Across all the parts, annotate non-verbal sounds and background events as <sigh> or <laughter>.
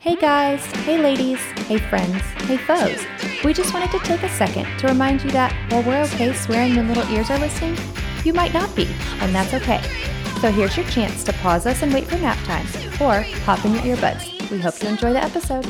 Hey guys, hey ladies, hey friends, hey foes. We just wanted to take a second to remind you that while we're okay swearing when little ears are listening, you might not be, and that's okay. So here's your chance to pause us and wait for nap time, or pop in your earbuds. We hope you enjoy the episode.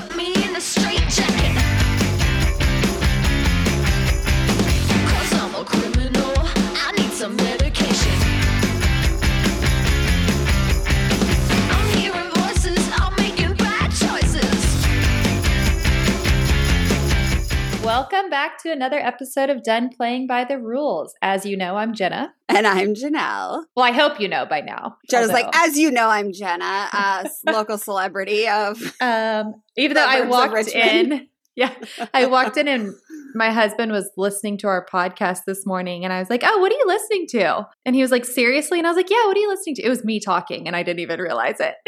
Welcome back to another episode of Done Playing by the Rules. As you know, I'm Jenna. And I'm Janelle. Well, I hope you know by now. Jenna's like, as you know, I'm Jenna, a <laughs> local celebrity of. Um, even though I walked in, <laughs> yeah, I walked in and my husband was listening to our podcast this morning, and I was like, "Oh, what are you listening to?" And he was like, "Seriously?" And I was like, "Yeah, what are you listening to?" It was me talking, and I didn't even realize it. <laughs>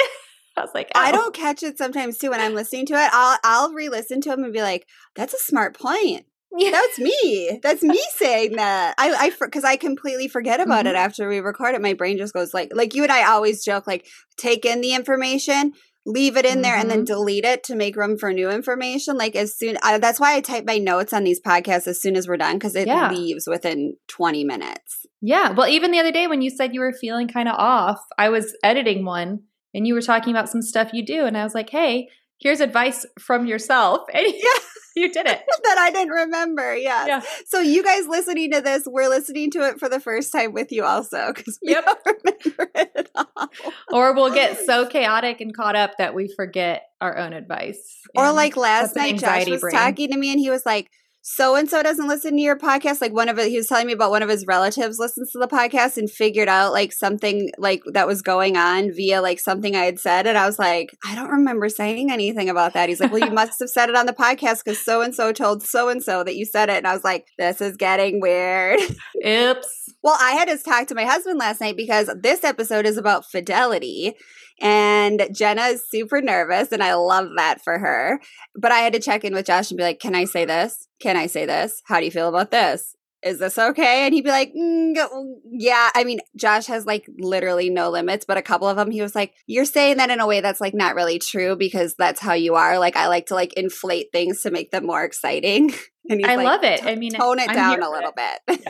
<laughs> I was like, I "Oh." don't catch it sometimes too when I'm listening to it. I'll I'll re-listen to them and be like, "That's a smart point. Yeah. That's me. That's me <laughs> saying that." I I because I completely forget about Mm-hmm. it after we record it. My brain just goes like like you and I always joke like take in the information. Leave it in there and Mm-hmm. then delete it to make room for new information. Like as soon, I, that's why I type my notes on these podcasts as soon as we're done because it Yeah. leaves within twenty minutes. Yeah. Well, even the other day when you said you were feeling kind of off, I was editing one, and you were talking about some stuff you do, and I was like, "Hey, here's advice from yourself," <laughs> and yeah. you did it. <laughs> that I didn't remember. Yes. Yeah. So you guys listening to this, we're listening to it for the first time with you also because we Yep. don't <laughs> remember it at all. or we'll get so chaotic and caught up that we forget our own advice. Or like last night, Josh was brain. talking to me and he was like, so and so doesn't listen to your podcast. Like one of it, he was telling me about one of his relatives listens to the podcast and figured out like something like that was going on via like something I had said. And I was like, I don't remember saying anything about that. He's like, well, you <laughs> must have said it on the podcast because so and so told so and so that you said it. And I was like, this is getting weird. <laughs> Oops. Well, I had to talk to my husband last night because this episode is about fidelity. And Jenna is super nervous, and I love that for her. But I had to check in with Josh and be like, Can I say this? Can I say this? How do you feel about this? Is this okay? And he'd be like, mm, Yeah. I mean, Josh has like literally no limits, but a couple of them, he was like, You're saying that in a way that's like not really true because that's how you are. Like, I like to like inflate things to make them more exciting. <laughs> And he's I like, love it. I mean, tone it I'm down a little it." bit.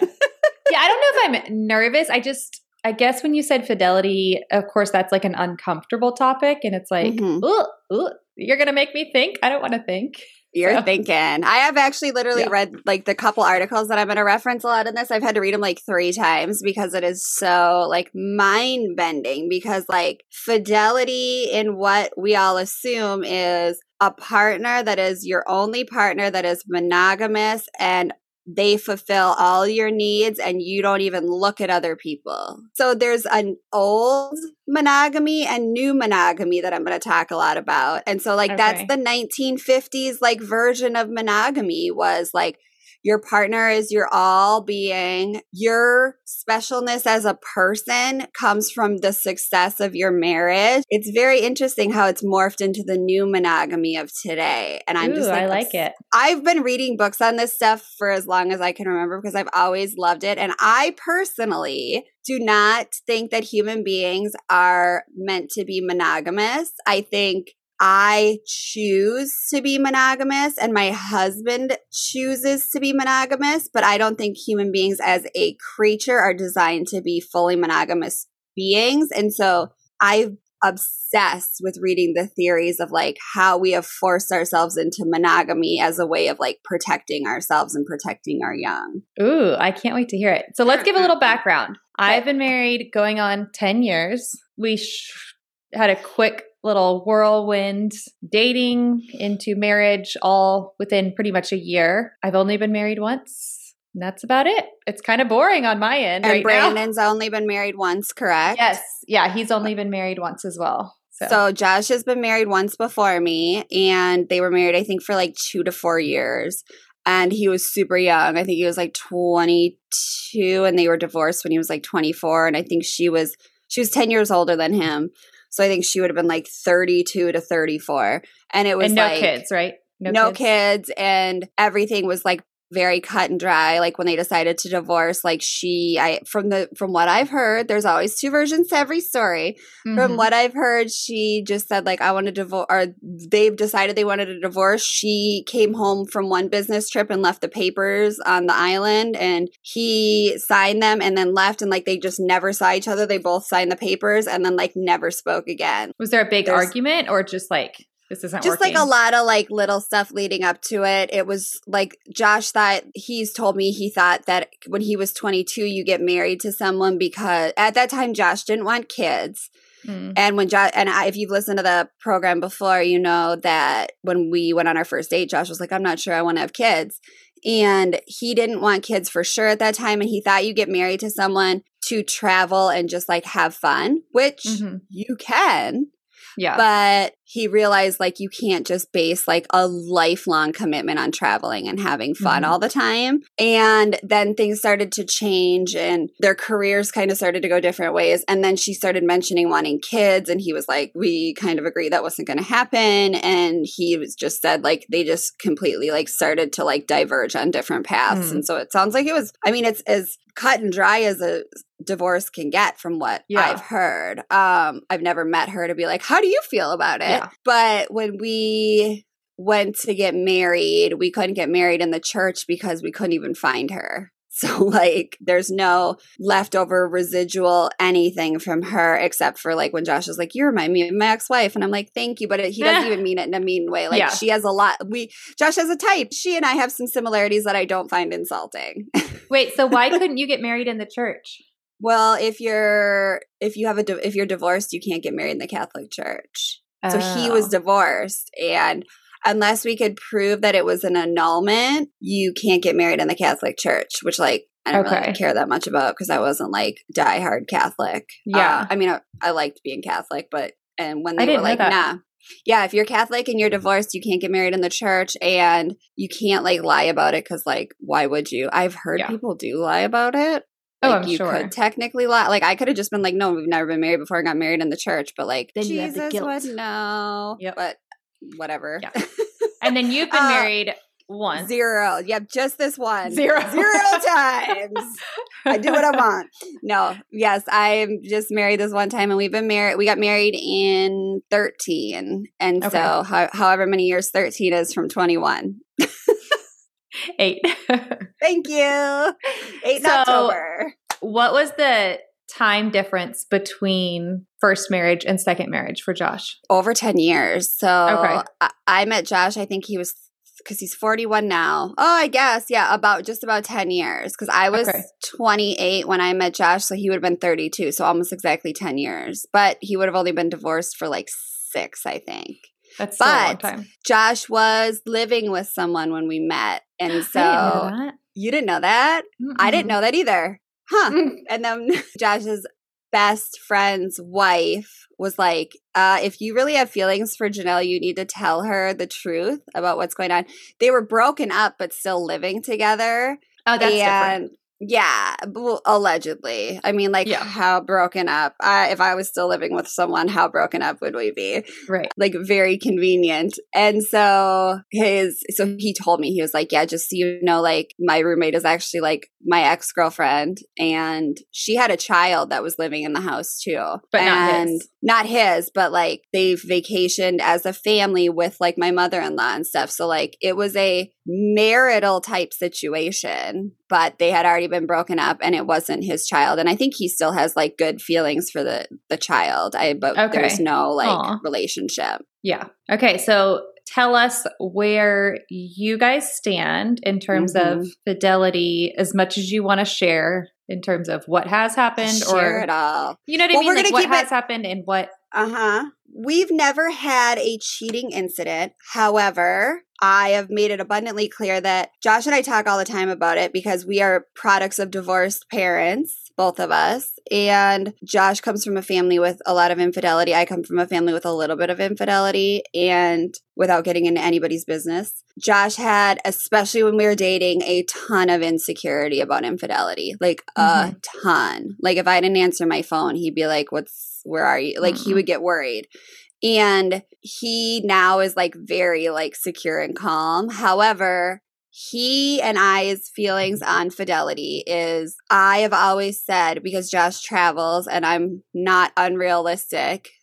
Yeah, I don't know if I'm nervous. I just, I guess when you said fidelity, of course, that's like an uncomfortable topic. And it's like, Mhm. "Ugh, ugh, you're going to make me think. I don't want to think. You're So- <laughs> thinking. I have actually literally Yeah. read like the couple articles that I'm going to reference a lot in this. I've had to read them like three times because it is so like mind bending. Because like fidelity in what we all assume is a partner that is your only partner that is monogamous and they fulfill all your needs and you don't even look at other people. So there's an old monogamy and new monogamy that I'm going to talk a lot about. And so like that's the 1950s like version of monogamy was like your partner is your all being. Your specialness as a person comes from the success of your marriage. It's very interesting how it's morphed into the new monogamy of today. And I'm Ooh, just like, I like it. I've been reading books on this stuff for as long as I can remember because I've always loved it. And I personally do not think that human beings are meant to be monogamous. I think I choose to be monogamous and my husband chooses to be monogamous, but I don't think human beings as a creature are designed to be fully monogamous beings. And so I've obsessed with reading the theories of like how we have forced ourselves into monogamy as a way of like protecting ourselves and protecting our young. Ooh, I can't wait to hear it. So let's give a little <laughs> background. I've been married going on 10 years. We sh- had a quick little whirlwind dating into marriage all within pretty much a year. I've only been married once. And that's about it. It's kind of boring on my end And right now. Brandon's only been married once, correct? Yes. Yeah, he's only been married once as well. So, So Josh has been married once before me, and they were married, I think, for like two to four years. And he was super young. I think he was like 22, and they were divorced when he was like 24. And I think she was she was 10 years older than him. So I think she would have been like 32 to 34. And it was and no like kids, right? no, kids. and everything was like very cut and dry. Like when they decided to divorce, like she, I from the from what I've heard, there's always two versions to every story. From Mhm. what I've heard, she just said like I want to divorce, or they've decided they wanted a divorce. She came home from one business trip and left the papers on the island, and he signed them and then left, and like they just never saw each other. They both signed the papers and then like never spoke again. Was there a big There's- argument or just like this isn't just working? like a lot of like little stuff leading up to it it was like josh thought he's told me he thought that when he was 22 you get married to someone because at that time josh didn't want kids Mm. and when josh and I, if you've listened to the program before you know that when we went on our first date josh was like i'm not sure i want to have kids and he didn't want kids for sure at that time and he thought you get married to someone to travel and just like have fun which Mhm. you can Yeah. but he realized like you can't just base like a lifelong commitment on traveling and having fun Mhm. all the time and then things started to change and their careers kind of started to go different ways and then she started mentioning wanting kids and he was like we kind of agreed that wasn't going to happen and he was just said like they just completely like started to like diverge on different paths Mm. and so it sounds like it was i mean it's as cut and dry as a divorce can get from what Yeah. I've heard. Um, I've never met her to be like, how do you feel about it? Yeah. But when we went to get married, we couldn't get married in the church because we couldn't even find her. <laughs> So like there's no leftover residual anything from her except for like when Josh was like, You remind me of my ex-wife. And I'm like, Thank you. But it, he doesn't <laughs> even mean it in a mean way. Like Yeah. she has a lot we Josh has a type. She and I have some similarities that I don't find insulting. Wait, so why <laughs> couldn't you get married in the church? Well, if you're if you have a if you're divorced, you can't get married in the Catholic Church. So he was Oh. divorced, and unless we could prove that it was an annulment, you can't get married in the Catholic Church. Which, like, I don't Okay. really care that much about because I wasn't like diehard Catholic. Yeah. Uh, I mean, I, I liked being Catholic, but and when they were like, nah. Yeah, if you're Catholic and you're divorced, you can't get married in the church and you can't like lie about it because, like, why would you? I've heard Yeah. people do lie about it. Oh, Like I'm you sure. could technically lie. Like I could have just been like, no, we've never been married before I got married in the church, but like Then you have Jesus the guilt. would know. Yep. But whatever. Yeah. <laughs> And then you've been Uh, married once. Zero. Yep, just this one. Zero. Zero <laughs> times. I do what I want. No, yes, I'm just married this one time, and we've been married. We got married in 13, and Okay. so how, however many years 13 is from 21. <laughs> <laughs> Eight. <laughs> Thank you. Eight in So- October. what was the time difference between first marriage and second marriage for Josh? over 10 years. So Okay. I, I met Josh, I think he was because he's 41 now. Oh, I guess. Yeah, about just about 10 years. Because I was Okay. 28 when I met Josh. So he would have been 32. So almost exactly 10 years. But he would have only been divorced for like six, I think. That's still a long But time. Josh was living with someone when we met. And so <gasps> I didn't know that. you didn't know that? I didn't know that either. Huh. Mm. <laughs> And then <laughs> Josh's best friend's wife was like, uh, if you really have feelings for Janelle, you need to tell her the truth about what's going on. They were broken up, but still living together. Oh, that's and different. Yeah, allegedly. I mean, like, Yeah. how broken up? I, if I was still living with someone, how broken up would we be? Right. like very convenient. And so his so he told me he was like, Yeah, just so you know, like my roommate is actually like my ex-girlfriend and she had a child that was living in the house too. But not his. not his, but like they vacationed as a family with like my mother-in-law and stuff. So like it was a marital type situation, but they had already been broken up and it wasn't his child. And I think he still has like good feelings for the the child. I but Okay. there's no like Aw. relationship. Yeah. Okay. So tell us where you guys stand in terms of Mhm. fidelity, as much as you want to share in terms of what has happened Share or it all. you know what I mean? Like what has it- happened and what Uh huh. We've never had a cheating incident. However, I have made it abundantly clear that Josh and I talk all the time about it because we are products of divorced parents, both of us. And Josh comes from a family with a lot of infidelity. I come from a family with a little bit of infidelity. And without getting into anybody's business, Josh had, especially when we were dating, a ton of insecurity about infidelity. Like a ton. Like if I didn't answer my phone, he'd be like, What's where are you? Like he Mm. would get worried. And he now is like very like secure and calm. However, he and I's feelings on fidelity is I have always said because Josh travels and I'm not unrealistic. <laughs>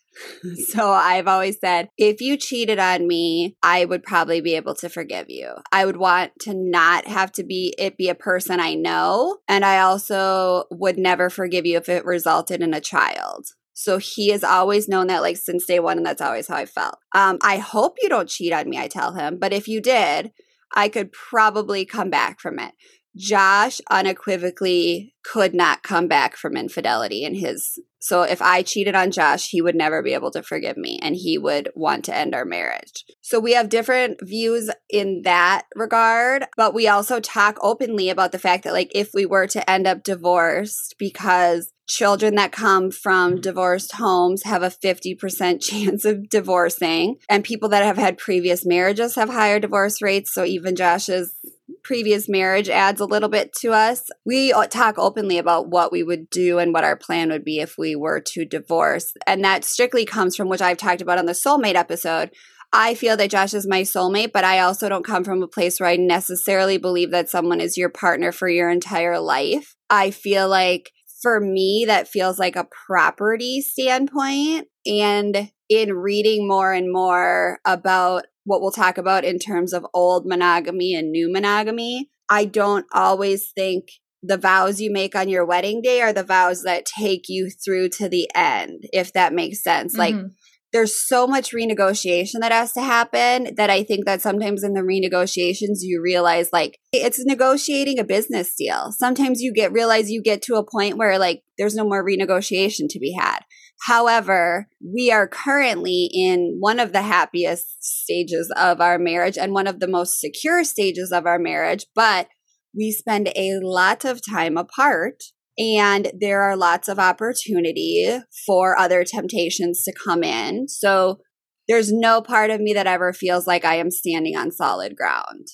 So I've always said, if you cheated on me, I would probably be able to forgive you. I would want to not have to be it be a person I know, and I also would never forgive you if it resulted in a child. So he has always known that, like since day one, and that's always how I felt. Um, I hope you don't cheat on me. I tell him, but if you did, I could probably come back from it. Josh unequivocally could not come back from infidelity in his so if I cheated on Josh, he would never be able to forgive me and he would want to end our marriage. So we have different views in that regard, but we also talk openly about the fact that like if we were to end up divorced because children that come from mm-hmm. divorced homes have a 50% <laughs> chance of divorcing and people that have had previous marriages have higher divorce rates so even Josh's previous marriage adds a little bit to us. We talk openly about what we would do and what our plan would be if we were to divorce. And that strictly comes from which I've talked about on the soulmate episode. I feel that Josh is my soulmate, but I also don't come from a place where I necessarily believe that someone is your partner for your entire life. I feel like for me, that feels like a property standpoint. And in reading more and more about what we'll talk about in terms of old monogamy and new monogamy. I don't always think the vows you make on your wedding day are the vows that take you through to the end, if that makes sense. Mm-hmm. Like, there's so much renegotiation that has to happen that I think that sometimes in the renegotiations you realize like it's negotiating a business deal. Sometimes you get realize you get to a point where like there's no more renegotiation to be had. However, we are currently in one of the happiest stages of our marriage and one of the most secure stages of our marriage, but we spend a lot of time apart and there are lots of opportunity for other temptations to come in. So there's no part of me that ever feels like I am standing on solid ground.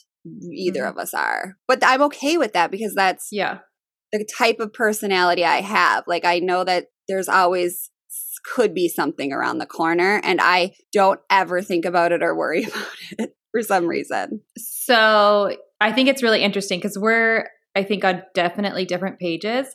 Either mm-hmm. of us are. But I'm okay with that because that's yeah. the type of personality I have. Like I know that there's always could be something around the corner and I don't ever think about it or worry <laughs> about it for some reason. So, I think it's really interesting because we're I think on definitely different pages.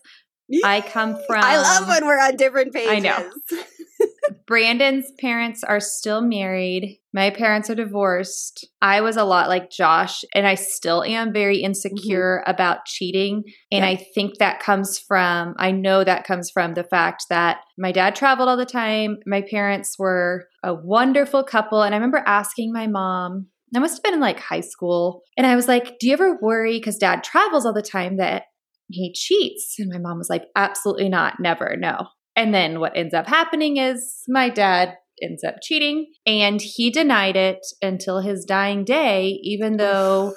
I come from I love when we're on different pages. I know. <laughs> Brandon's parents are still married. My parents are divorced. I was a lot like Josh, and I still am very insecure mm-hmm. about cheating. And yeah. I think that comes from, I know that comes from the fact that my dad traveled all the time. My parents were a wonderful couple. And I remember asking my mom, I must have been in like high school. And I was like, Do you ever worry because dad travels all the time that he cheats? And my mom was like, Absolutely not. Never. No. And then what ends up happening is my dad ends up cheating and he denied it until his dying day, even though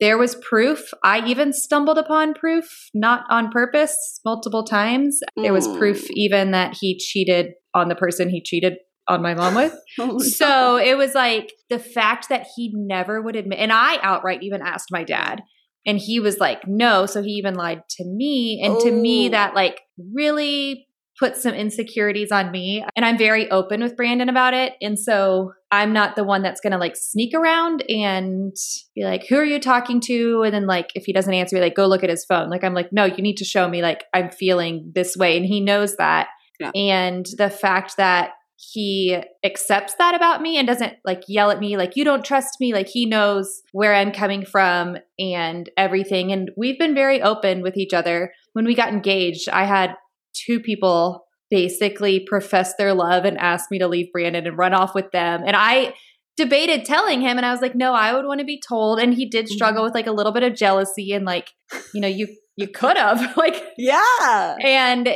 there was proof. I even stumbled upon proof, not on purpose, multiple times. There was proof Mm. even that he cheated on the person he cheated on my mom with. <laughs> Oh, no. So it was like the fact that he never would admit, and I outright even asked my dad, and he was like, no. So he even lied to me. And to me, Oh. that like really put some insecurities on me. And I'm very open with Brandon about it. And so I'm not the one that's going to like sneak around and be like, who are you talking to? And then like, if he doesn't answer me, like, go look at his phone. Like, I'm like, no, you need to show me like I'm feeling this way. And he knows that. Yeah. And the fact that he accepts that about me and doesn't like yell at me like you don't trust me like he knows where i'm coming from and everything. And we've been very open with each other. When we got engaged i had two people basically profess their love and ask me to leave brandon and run off with them. And i debated telling him and i was like no i would want to be told. And he did struggle mm-hmm. with like a little bit of jealousy and like you know you you could have <laughs> like Yeah. and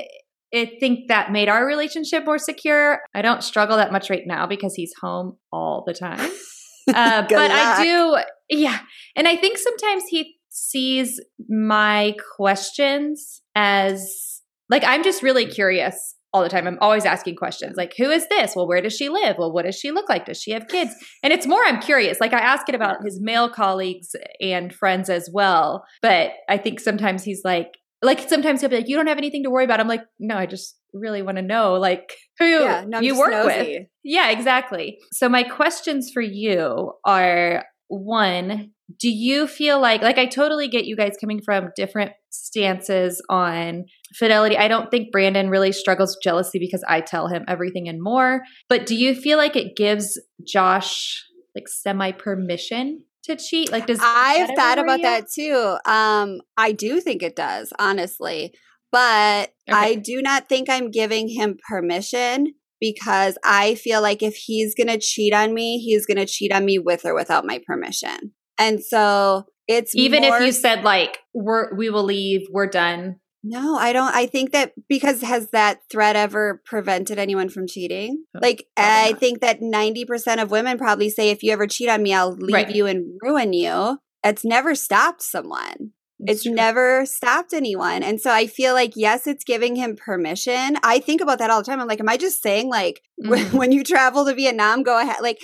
I think that made our relationship more secure. I don't struggle that much right now because he's home all the time. <laughs> Uh, but I do, yeah. And I think sometimes he sees my questions as like I'm just really curious all the time. I'm always asking questions like, who is this? Well, where does she live? Well, what does she look like? Does she have kids? And it's more I'm curious. Like I ask it about his male colleagues and friends as well. But I think sometimes he's like, like sometimes he'll be like, you don't have anything to worry about. I'm like, no, I just really want to know like <laughs> who Yeah, no, you work nosy. with. Yeah, exactly. So my questions for you are one, do you feel like like I totally get you guys coming from different stances on fidelity. I don't think Brandon really struggles with jealousy because I tell him everything and more. But do you feel like it gives Josh like semi permission to cheat? Like does I've thought about you? that too. Um, I do think it does, honestly. But I do not think I'm giving him permission because I feel like if he's going to cheat on me, he's going to cheat on me with or without my permission. And so it's Even more if you said like we're we will leave, we're done. No, I don't. I think that because has that threat ever prevented anyone from cheating? Oh, Like, I think that 90% of women probably say, if you ever cheat on me, I'll leave Right. you and ruin you. It's never stopped someone. It's true. never stopped anyone. And so I feel like, yes, it's giving him permission. I think about that all the time. I'm like, am I just saying, like, <laughs> Mhm. when you travel to Vietnam, go ahead? Like,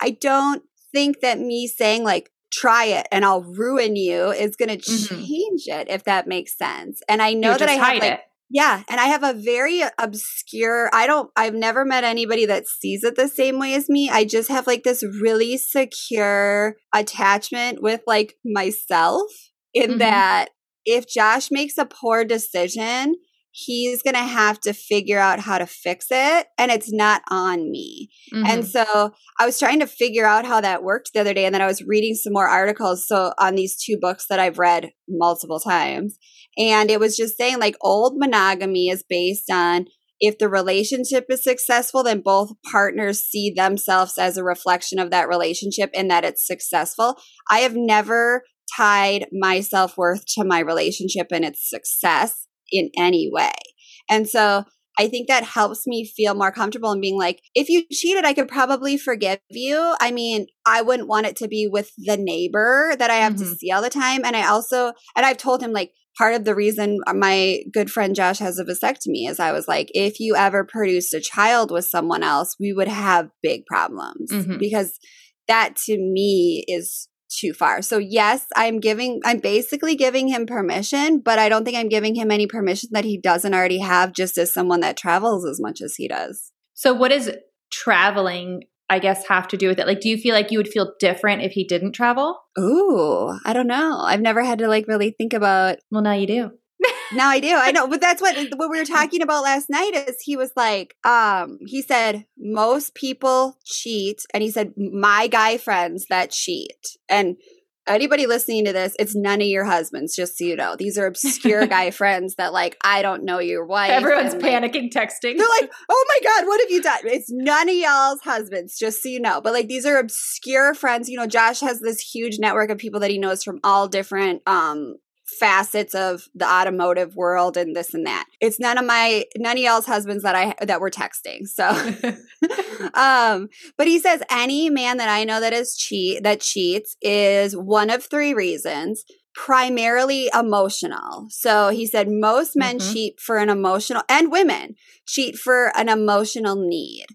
I don't think that me saying, like, try it and I'll ruin you is going to Mhm. change it, if that makes sense. And I know that I have, like, it. yeah, and I have a very obscure, I don't, I've never met anybody that sees it the same way as me. I just have like this really secure attachment with like myself in Mhm. that if Josh makes a poor decision, he's going to have to figure out how to fix it and it's not on me. And Mhm. so I was trying to figure out how that worked the other day. And then I was reading some more articles. So on these two books that I've read multiple times. And it was just saying like old monogamy is based on if the relationship is successful, then both partners see themselves as a reflection of that relationship and that it's successful. I have never tied my self worth to my relationship and its success in any way. And so I think that helps me feel more comfortable in being like, if you cheated, I could probably forgive you. I mean, I wouldn't want it to be with the neighbor that I have to Mhm. see all the time. And I also, and I've told him like, part of the reason my good friend Josh has a vasectomy is I was like, if you ever produced a child with someone else, we would have big problems Mhm. because that to me is too far. So yes, I'm giving I'm basically giving him permission, but I don't think I'm giving him any permission that he doesn't already have just as someone that travels as much as he does. So what does traveling, I guess, have to do with it? Like, do you feel like you would feel different if he didn't travel? Ooh, I don't know. I've never had to like really think about Well, now you do. Now I do. I know, but that's what what we were <laughs> talking about last night is he was like, um, he said most people cheat, and he said my guy friends that cheat, and anybody listening to this, it's none of your husbands, just so you know. These are obscure <laughs> guy friends that like I don't know your wife. Everyone's and, like, panicking, texting. they're like, oh my God, what have you done? It's none of y'all's husbands, just so you know. But like these are obscure friends. You know, Josh has this huge network of people that he knows from all different um facets of the automotive world and this and that. It's none of my none of y'all's husbands that I that were texting. So <laughs> um but he says any man that I know that is cheat that cheats is one of three reasons primarily emotional. So he said most men Mhm. cheat for an emotional and women cheat for an emotional need.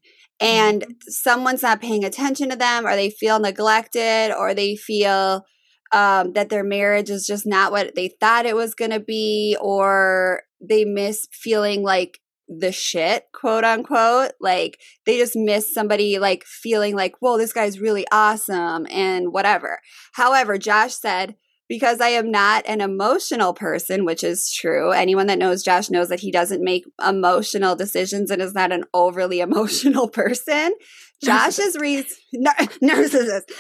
And someone's not paying attention to them or they feel neglected or they feel um, that their marriage is just not what they thought it was going to be or they miss feeling like the shit, quote unquote. Like they just miss somebody like feeling like, whoa, this guy's really awesome and whatever. However, Josh said, because I am not an emotional person, which is true. Anyone that knows Josh knows that he doesn't make emotional decisions and is not an overly <laughs> emotional person. Josh's reason, <laughs> narcissist.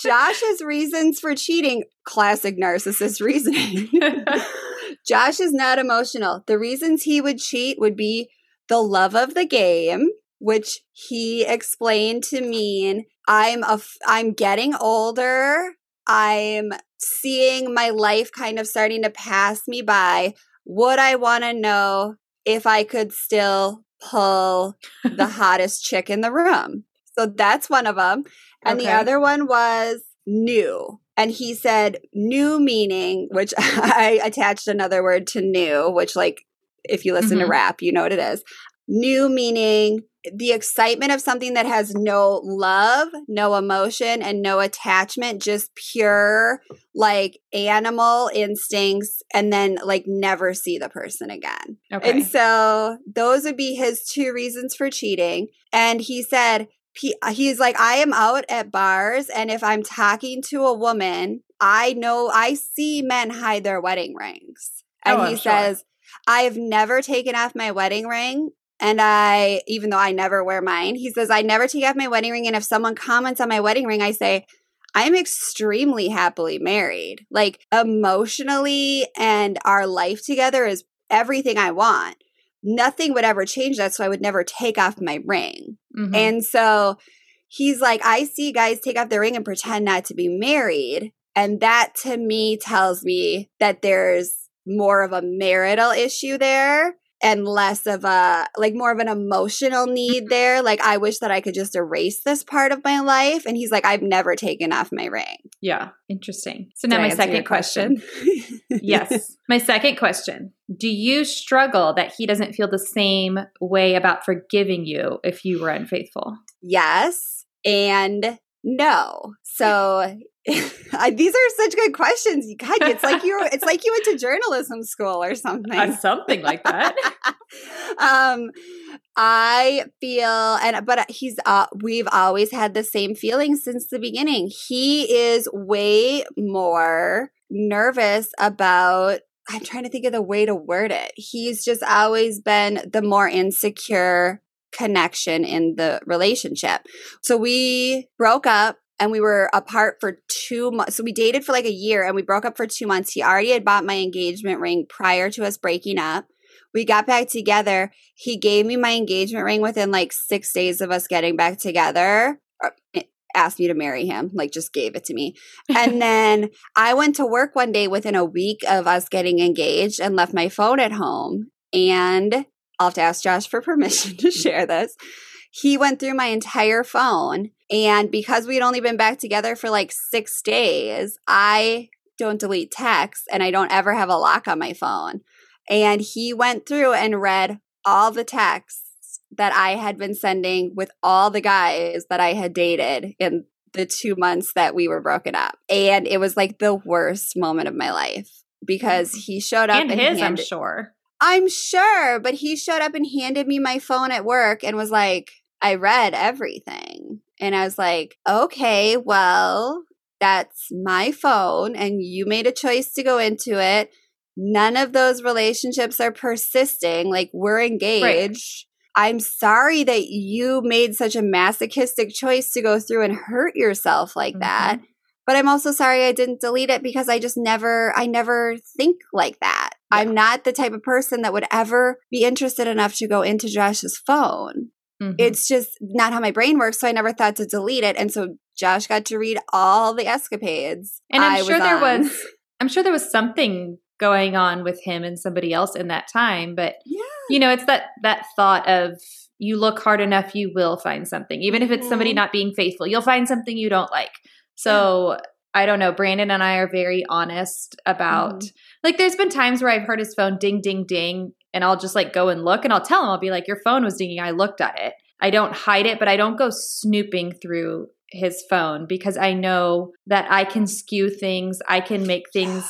Josh's reasons for cheating, classic narcissist reasoning. <laughs> Josh is not emotional. The reasons he would cheat would be the love of the game, which he explained to mean I'm a f- I'm getting older. I'm seeing my life kind of starting to pass me by. Would I want to know if I could still pull the <laughs> hottest chick in the room? So that's one of them. And the other one was new. And he said new meaning, which <laughs> I attached another word to new, which like if you listen to Mhm. rap, you know what it is. New meaning the excitement of something that has no love, no emotion, and no attachment, just pure like animal instincts, and then like never see the person again. okay. And so those would be his two reasons for cheating. And he said, he, he's like, I am out at bars, and if I'm talking to a woman, I know I see men hide their wedding rings. And Oh, he sure. says, I have never taken off my wedding ring. And I, even though I never wear mine, he says, I never take off my wedding ring. And if someone comments on my wedding ring, I say, I'm extremely happily married. Like emotionally, and our life together is everything I want. Nothing would ever change that. So I would never take off my ring. Mhm. And so he's like, I see guys take off their ring and pretend not to be married. And that to me tells me that there's more of a marital issue there and less of a, like, more of an emotional need mm-hmm. there. Like, I wish that I could just erase this part of my life. And he's like, I've never taken off my ring. yeah, interesting. So now Did my second question. question? <laughs> yes. My second question Do you struggle that he doesn't feel the same way about forgiving you if you were unfaithful? yes. And no. So I, these are such good questions. God, it's like you it's like you went to journalism school or something. Uh, something like that. <laughs> um I feel and but he's uh we've always had the same feeling since the beginning. He is way more nervous about I'm trying to think of the way to word it. He's just always been the more insecure connection in the relationship. So we broke up and we were apart for two months. So we dated for like a year and we broke up for two months. He already had bought my engagement ring prior to us breaking up. We got back together. He gave me my engagement ring within like six days of us getting back together. Eh, Asked me to marry him, like just gave it to me. And <laughs> then I went to work one day within a week of us getting engaged and left my phone at home. And I'll have to ask Josh for <laughs> permission to share this. He went through my entire phone. And because we'd only been back together for like six days, I don't delete texts and I don't ever have a lock on my phone. And he went through and read all the texts that I had been sending with all the guys that I had dated in the two months that we were broken up. And it was like the worst moment of my life because mm. he showed up and and, his, I'm sure. I'm sure, but he showed up and handed me my phone at work and was like, I read everything. And I was like, okay, well, that's my phone and you made a choice to go into it. None of those relationships are persisting. Like, we're engaged. I'm sorry that you made such a masochistic choice to go through and hurt yourself like that. Mm-hmm. But I'm also sorry I didn't delete it because I just never, I never think like that. Yeah. I'm not the type of person that would ever be interested enough to go into Josh's phone. Mhm. It's just not how my brain works. So I never thought to delete it. And so Josh got to read all the escapades. and I'm I sure there on. was I'm sure there was something going on with him and somebody else in that time, but Yeah. you know, it's that that thought of you look hard enough, you will find something. Even if it's somebody Mhm. not being faithful, you'll find something you don't like. So I don't know. Brandon and I are very honest about Mm-hmm. like there's been times where I've heard his phone ding ding ding and I'll just like go and look and I'll tell him I'll be like your phone was dinging. I looked at it. I don't hide it, but I don't go snooping through his phone because I know that I can skew things. I can make things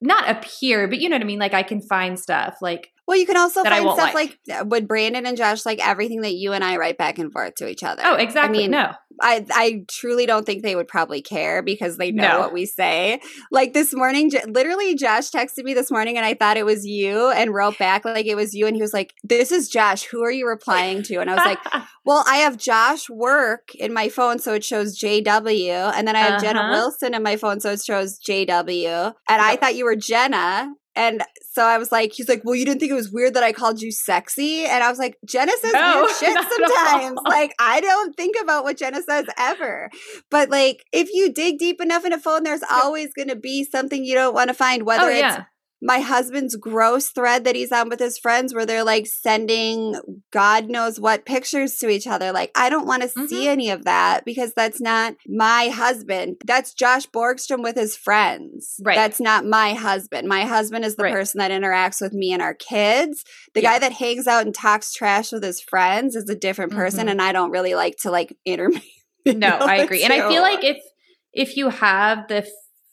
not appear, but you know what I mean? Like I can find stuff like Well, you can also find stuff like. like. would Brandon and Josh like everything that you and I write back and forth to each other. Oh, exactly. I mean, no. I I truly don't think they would probably care because they know No. what we say. Like this morning, J- literally, Josh texted me this morning, and I thought it was you, and wrote back like it was you, and he was like, "This is Josh. Who are you replying to?" And I was like, <laughs> "Well, I have Josh work in my phone, so it shows JW, and then I have Jenna Uh-huh. Wilson in my phone, so it shows JW, and I thought you were Jenna." And so I was like, he's like, well, you didn't think it was weird that I called you sexy? And I was like, Jenna says No, weird <laughs> shit sometimes. Like, I don't think about what Jenna says ever. But like, if you dig deep enough in a phone, there's always going to be something you don't want to find, whether oh it's yeah. My husband's gross thread that he's on with his friends where they're like sending God knows what pictures to each other. Like, I don't want to see Mhm. any of that because that's not my husband. That's Josh Borgstrom with his friends. Right. That's not my husband. My husband is the Right. person that interacts with me and our kids. The Yeah. guy that hangs out and talks trash with his friends is a different person. Mhm. And I don't really like to like <laughs> intermingle. No, I agree. And I feel like if if you have the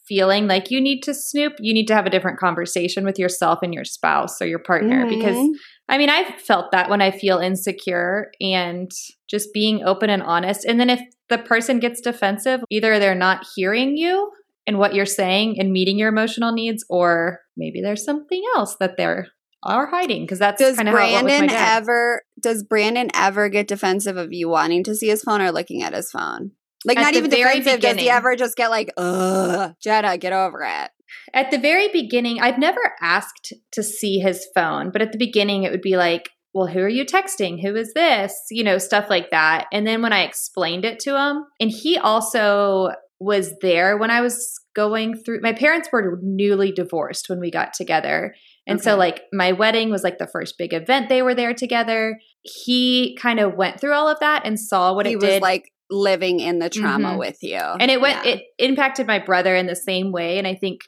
feeling like you need to snoop, you need to have a different conversation with yourself and your spouse or your partner because Mhm. I mean, I've felt that when I feel insecure and just being open and honest. And then if the person gets defensive, either they're not hearing you and what you're saying and meeting your emotional needs, or maybe there's something else that they're are hiding because that's does kind of how it went with Brandon ever does Brandon ever get defensive of you wanting to see his phone or looking at his phone? Like At not the even very defensive. Does he ever just get like, ugh, Jenna, get over it? At the very beginning, I've never asked to see his phone, but at the beginning, it would be like, well, who are you texting? Who is this? You know, stuff like that. And then when I explained it to him, and he also was there when I was going through, my parents were newly divorced when we got together. And so, like, my wedding was like the first big event they were there together. He kind of went through all of that and saw what he it was did. like living in the trauma Mhm. with you. and it went Yeah. it impacted my brother in the same way and i think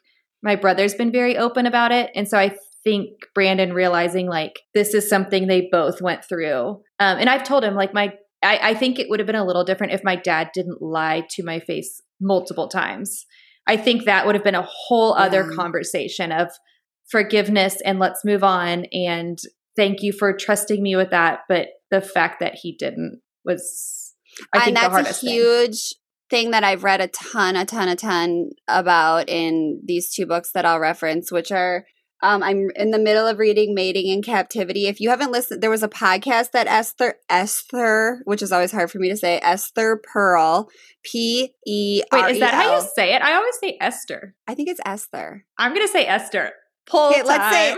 my brother's been very open about it and so i think brandon realizing like this is something they both went through um, and i've told him like my I, I think it would have been a little different if my dad didn't lie to my face multiple times i think that would have been a whole other Yeah. conversation of forgiveness and let's move on and thank you for trusting me with that but the fact that he didn't was i think and that's a huge thing that I've read a ton, a ton, a ton about in these two books that I'll reference, which are um, I'm in the middle of reading Mating in Captivity. If you haven't listened, there was a podcast that Esther Esther, which is always hard for me to say, Esther Perel, P E R. Wait, is that how you say it? I always say Esther. I think it's Esther. I'm gonna say Esther. Pull Okay, let's say.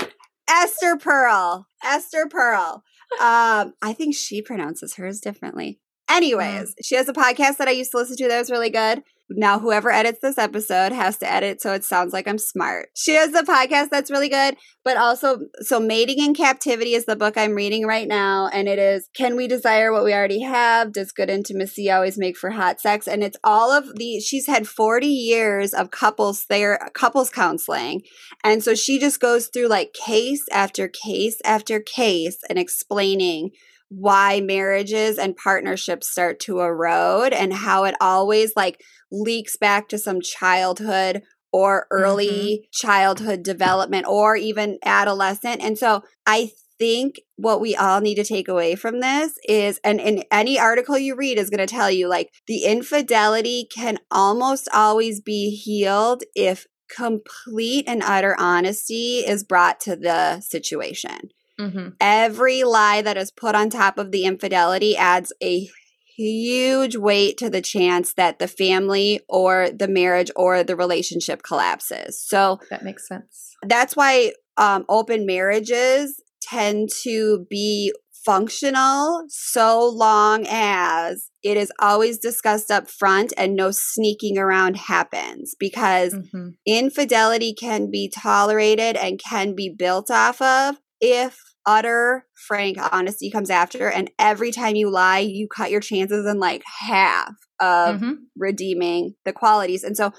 Esther Perel. Esther Perel. Um, I think she pronounces hers differently. Anyways, mm-hmm. she has a podcast that I used to listen to that was really good. Now, whoever edits this episode has to edit so it sounds like I'm smart. She has a podcast that's really good, but also, so Mating in Captivity is the book I'm reading right now, and it is Can We Desire What We Already Have? Does Good Intimacy Always Make for Hot Sex? And it's all of the, she's had 40 years of couples there, couples counseling. And so she just goes through like case after case after case and explaining why marriages and partnerships start to erode and how it always like leaks back to some childhood or early mm-hmm. childhood development or even adolescent. And so I think what we all need to take away from this is and in any article you read is going to tell you like the infidelity can almost always be healed if complete and utter honesty is brought to the situation Mhm. every lie that is put on top of the infidelity adds a huge weight to the chance that the family or the marriage or the relationship collapses. So That makes sense. that's why um, open marriages tend to be functional so long as it is always discussed up front and no sneaking around happens because Mhm. infidelity can be tolerated and can be built off of if utter frank honesty comes after and every time you lie you cut your chances in like half of Mhm. redeeming the qualities. And so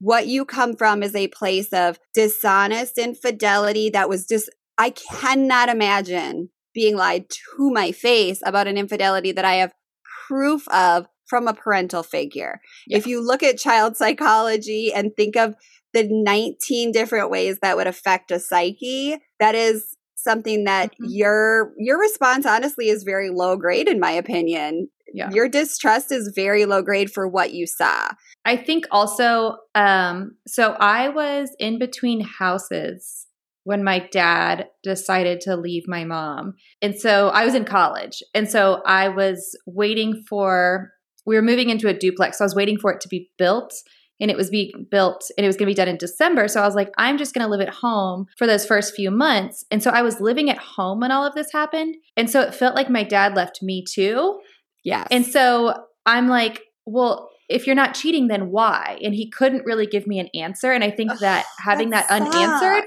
what you come from is a place of dishonest infidelity that was just i cannot imagine being lied to my face about an infidelity that i have proof of from a parental figure. If you look at child psychology and think of the 19 different ways that would affect a psyche that is something that Mhm. your your response honestly is very low grade in my opinion Yeah. your distrust is very low grade for what you saw I think also, um, so I was in between houses when my dad decided to leave my mom. And so I was in college. And so I was waiting for, we were moving into a duplex. So I was waiting for it to be built and it was being built and it was going to be done in December. So I was like, I'm just going to live at home for those first few months. And so I was living at home when all of this happened. And so it felt like my dad left me too. yes And so I'm like, well, if you're not cheating, then why? And he couldn't really give me an answer. And I think that having that, unanswered,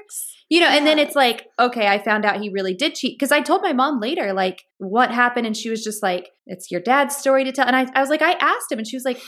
you know, and then it's like, okay, I found out he really did cheat. Cause I told my mom later, like, what happened? And she was just like, it's your dad's story to tell. And I, I was like, I asked him, and she was like,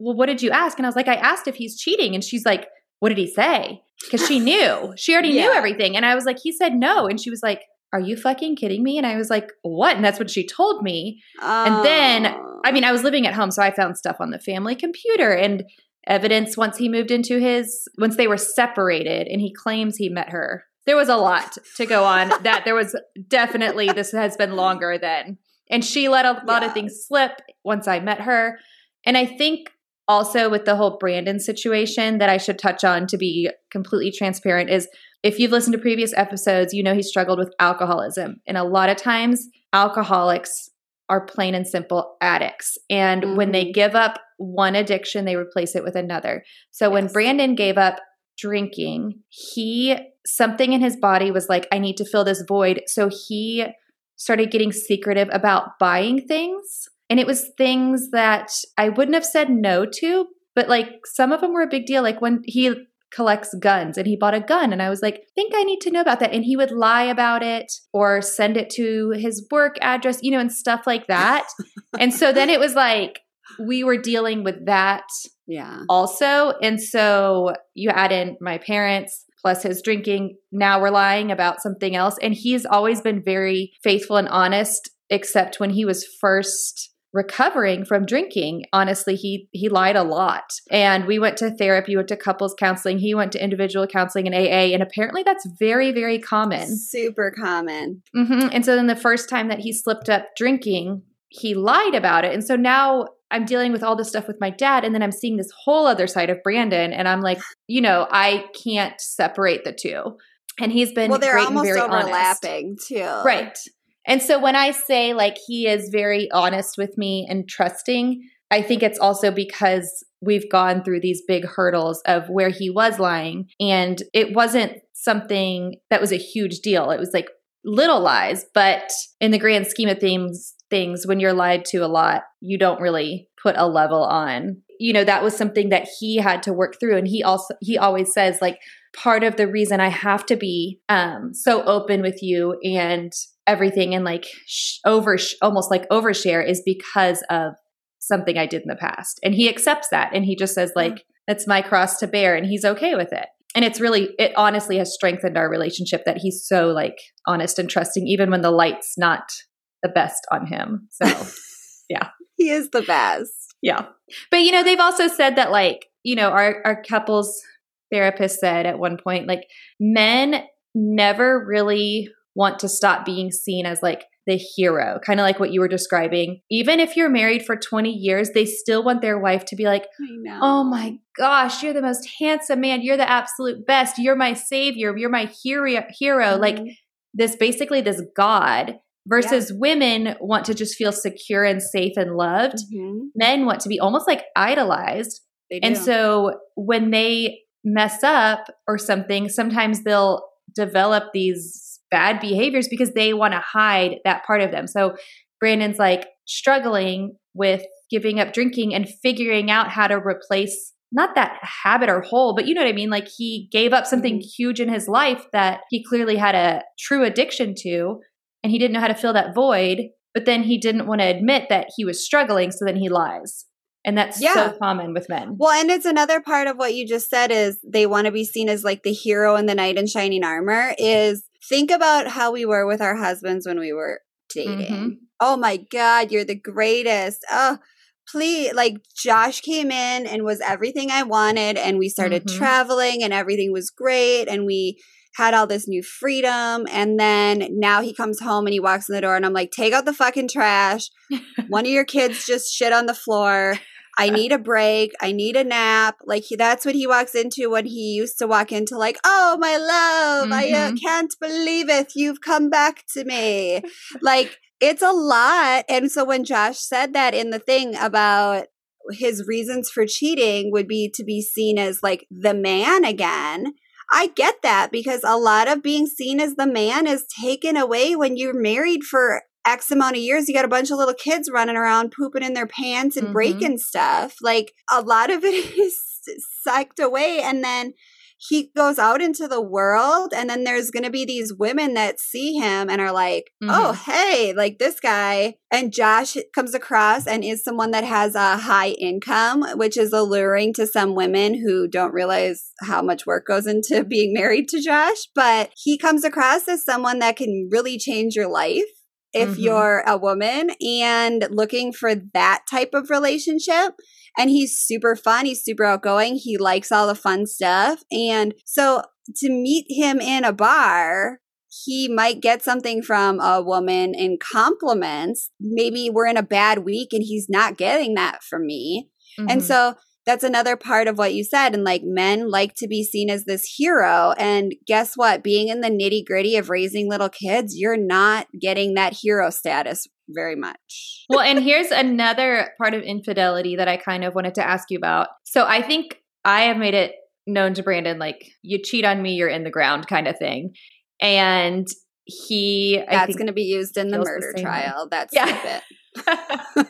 well, what did you ask? And I was like, I asked if he's cheating. And she's like, what did he say? Because she knew, she already knew everything. And I was like, he said no. And she was like, are you fucking kidding me? And I was like, what? And that's what she told me. And then, Oh. I mean, I was living at home, so I found stuff on the family computer. And evidence once he moved into his once they were separated and he claims he met her. There was a lot to go on <laughs> that there was definitely this has been longer than and she let a lot Yeah. of things slip once I met her. And I think also with the whole Brandon situation that I should touch on to be completely transparent is if you've listened to previous episodes, you know he struggled with alcoholism. And a lot of times, alcoholics are plain and simple addicts. And when they Mhm. give up one addiction, they replace it with another. So when Brandon gave up drinking, he, something in his body was like, I need to fill this void. So he started getting secretive about buying things. And it was things that I wouldn't have said no to, but like some of them were a big deal. Like when he collects guns and he bought a gun, and I was like, I think I need to know about that. And he would lie about it or send it to his work address, you know, and stuff like that. <laughs> and so then it was like, we were dealing with that Yeah. also. And so you add in my parents plus his drinking. Now we're lying about something else. And he's always been very faithful and honest, except when he was first recovering from drinking honestly he he lied a lot and we went to therapy went to couples counseling he went to individual counseling and aa and apparently that's very very common Super common. hmm And so then the first time that he slipped up drinking, he lied about it. And so now I'm dealing with all this stuff with my dad. And then I'm seeing this whole other side of Brandon. And I'm like, you know, I can't separate the two. And he's been Well, they're almost very honest. overlapping too. Right. And so when I say like he is very honest with me and trusting, I think it's also because we've gone through these big hurdles of where he was lying and it wasn't something that was a huge deal. It was like little lies, but in the grand scheme of things things when you're lied to a lot, you don't really put a level on. You know, that was something that he had to work through and he also he always says like part of the reason I have to be um so open with you and everything and like sh- over sh- almost like overshare is because of something I did in the past. And he accepts that and he just says like that's my cross to bear and he's okay with it. And it's really it honestly has strengthened our relationship that he's so like honest and trusting even when the light's not the best on him. So <laughs> yeah. He is the best. yeah. But you know, they've also said that like, you know, our our couples therapist said at one point like men never really want to stop being seen as like the hero, kind of like what you were describing. Even if you're married for 20 years, they still want their wife to be like, "Oh my gosh, you're the most handsome man. You're the absolute best. You're my savior. You're my hero." Hero like Mhm. this basically this god versus women want to just feel secure and safe and loved Mhm. men want to be almost like idolized. And so when they mess up or something, sometimes they'll develop these bad behaviors because they want to hide that part of them. So Brandon's like struggling with giving up drinking and figuring out how to replace not that habit or hole, but you know what I mean? Like he gave up something mm-hmm. huge in his life that he clearly had a true addiction to, and he didn't know how to fill that void. But then he didn't want to admit that he was struggling, so then he lies. And that's Yeah. so common with men. Well, and it's another part of what you just said is they want to be seen as like the hero in the knight in shining armor. Is think about how we were with our husbands when we were dating. Mhm. Oh my God, you're the greatest. Oh, please. Like Josh came in and was everything I wanted, and we started Mhm. traveling, and everything was great, and we had all this new freedom. And then now he comes home and he walks in the door, and I'm like, take out the fucking trash. <laughs> One of your kids just shit on the floor. I need a break. I need a nap. Like he, that's what he walks into when he used to walk into like, "Oh, my love, I uh, Mhm. can't believe it. You've come back to me." like it's a lot. And so when Josh said that in the thing about his reasons for cheating would be to be seen as like the man again. I get that because a lot of being seen as the man is taken away when you're married for X amount of years. You got a bunch of little kids running around pooping in their pants and Mhm. breaking stuff. Like a lot of <laughs> it is sucked away. And then he goes out into the world, and then there's going to be these women that see him and are like, oh, hey, like this guy. And Josh comes across and is someone that has a high income, which is alluring to some women who don't realize how much work goes into <laughs> being married to Josh. But he comes across as someone that can really change your life if Mhm. you're a woman and looking for that type of relationship. and he's super fun. He's super outgoing. He likes all the fun stuff. And so to meet him in a bar, he might get something from a woman in compliments. Maybe we're in a bad week and he's not getting that from me. And Mhm. so that's another part of what you said. And like men like to be seen as this hero. And guess what? Being in the nitty gritty of raising little kids, you're not getting that hero status very much. <laughs> well, and here's another part of infidelity that I kind of wanted to ask you about. So I think I have made it known to Brandon, like, you cheat on me, you're in the ground kind of thing. And he, That's going to be used in the feels the murder way. trial. That's Yeah. <laughs>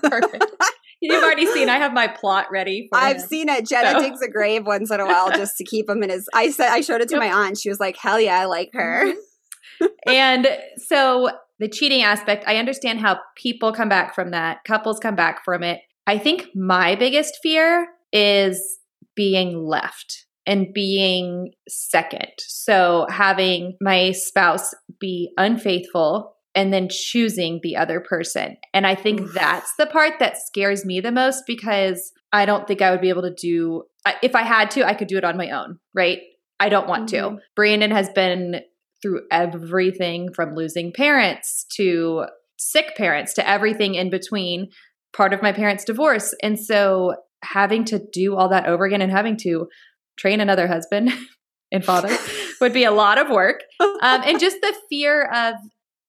perfect. <laughs> You've already seen, I have my plot ready. For I've him. seen it. Jenna So- <laughs> digs a grave once in a while just to keep him in his. I said I showed it to my aunt. She was like, "Hell yeah, I like her." Mm-hmm. and so the cheating aspect, I understand how people come back from that, couples come back from it. I think my biggest fear is being left and being second. So having my spouse be unfaithful and then choosing the other person. And I think that's the part that scares me the most because I don't think I would be able to do if I had to, I could do it on my own, right? I don't want to. Mhm. Brandon has been through everything from losing parents to sick parents to everything in between, part of my parents' divorce. And so having to do all that over again and having to train another husband <laughs> and father <laughs> would be a lot of work. <laughs> Um, and just the fear of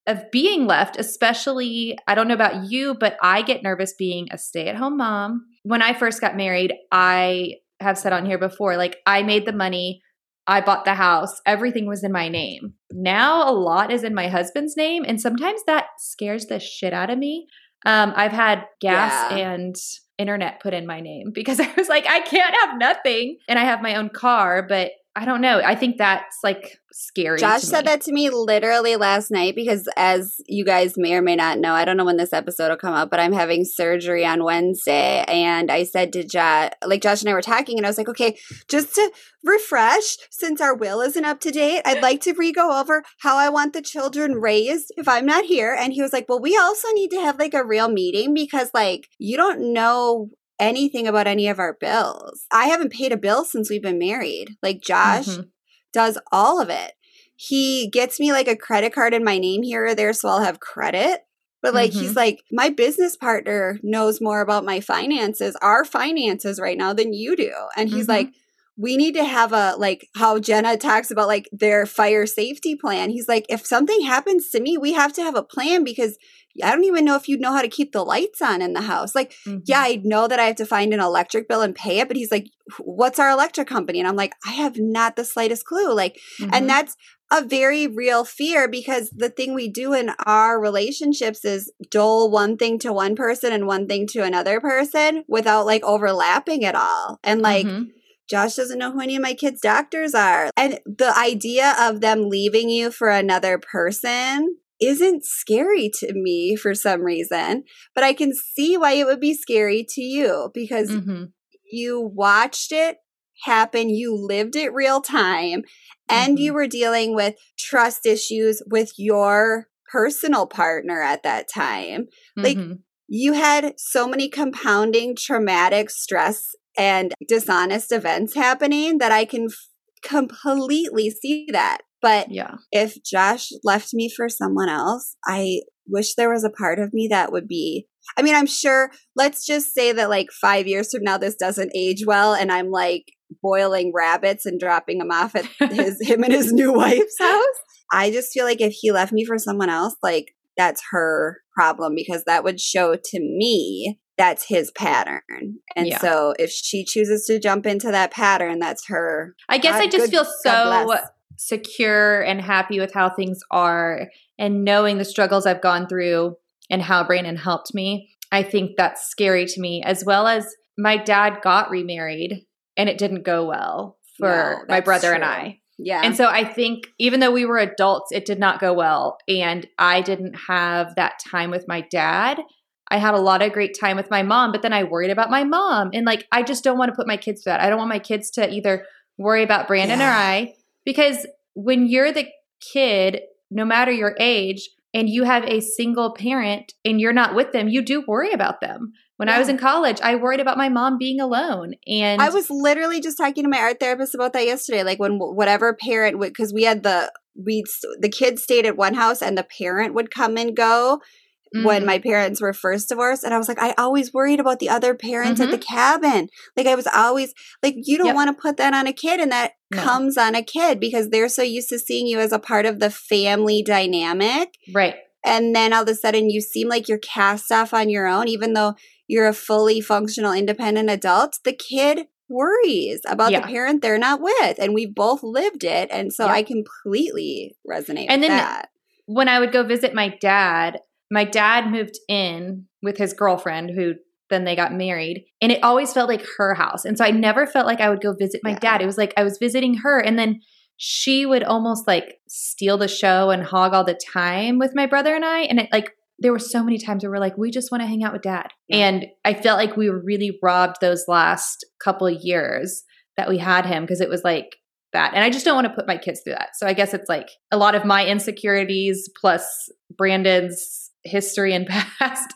of being left, especially I don't know about you, but I get nervous being a stay-at-home mom. When I first got married, I have said on here before, like I made the money, I bought the house, everything was in my name. Now a lot is in my husband's name, and sometimes that scares the shit out of me. Um, I've had gas Yeah. and internet put in my name <laughs> because I was like, I can't have nothing, and I have my own car, but I don't know. I think that's like scary. Josh said that to me literally last night because, as you guys may or may not know, I don't know when this episode will come up, but I'm having surgery on Wednesday. And I said to Josh, like Josh and I were talking, and I was like, okay, just to refresh, since our will isn't up to date, I'd like to re go over how I want the children raised if I'm not here. And he was like, well, we also need to have like a real meeting because, like, you don't know anything about any of our bills. I haven't paid a bill since we've been married. Like, Josh Mhm. does all of it. He gets me like a credit card in my name here or there, so I'll have credit. But like, he's like, my business partner knows more about my finances, our finances right now than you do. And he's Mhm. like, we need to have a like how Jenna talks about like their fire safety plan. He's like, if something happens to me, we have to have a plan because I don't even know if you'd know how to keep the lights on in the house. Like, Mhm. yeah, I know that I have to find an electric bill and pay it, but he's like, what's our electric company? And I'm like, I have not the slightest clue. Like, Mhm. and that's a very real fear because the thing we do in our relationships is dole one thing to one person and one thing to another person without like overlapping at all. And like, Mhm. Josh doesn't know who any of my kids' doctors are. And the idea of them leaving you for another person isn't scary to me for some reason, but I can see why it would be scary to you because Mhm. you watched it happen, you lived it real time, and you were dealing with trust issues with your personal partner at that time. Like, Mhm. You had so many compounding traumatic stress and dishonest events happening that I can f- completely see that. But yeah. if Josh left me for someone else, I wish there was a part of me that would be. I mean, I'm sure, let's just say that like five years from now, this doesn't age well, and I'm like boiling rabbits and dropping them off at <laughs> his, him and his new wife's <laughs> house. I just feel like if he left me for someone else, like that's her problem because that would show to me that's his pattern. And Yeah. so if she chooses to jump into that pattern, that's her. I guess God- I just good- feel so secure and happy with how things are and knowing the struggles I've gone through and how Brandon helped me. I think that's scary to me, as well as my dad got remarried and it didn't go well for No, my brother and. I. Yeah. And so I think even though we were adults, it did not go well. And I didn't have that time with my dad. I had a lot of great time with my mom, but then I worried about my mom. And like, I just don't want to put my kids through that. I don't want my kids to either worry about Brandon or I, because when you're the kid, no matter your age, and you have a single parent and you're not with them, you do worry about them. When I was in college, I worried about my mom being alone. And I was literally just talking to my art therapist about that yesterday. Like when whatever parent would, because we had the we the kids stayed at one house and the parent would come and go when Mm. my parents were first divorced, and I was like, I always worried about the other parents at the cabin. Like I was always like, you don't Yep. want to put that on a kid, and that No. comes on a kid because they're so used to seeing you as a part of the family dynamic. right. and then all of a sudden you seem like you're cast off on your own even though you're a fully functional independent adult the kid worries about Yeah. the parent they're not with and we've both lived it and so Yeah. i completely resonate And with then- that when I would go visit my dad, my dad moved in with his girlfriend who then they got married and it always felt like her house. And so I never felt like I would go visit my Yeah. dad. It was like I was visiting her and then she would almost like steal the show and hog all the time with my brother and I and it like there were so many times where we're like we just want to hang out with dad. Yeah. And I felt like we were really robbed those last couple of years that we had him because it was like that. And I just don't want to put my kids through that. So I guess it's like a lot of my insecurities plus Brandon's history and <laughs> past.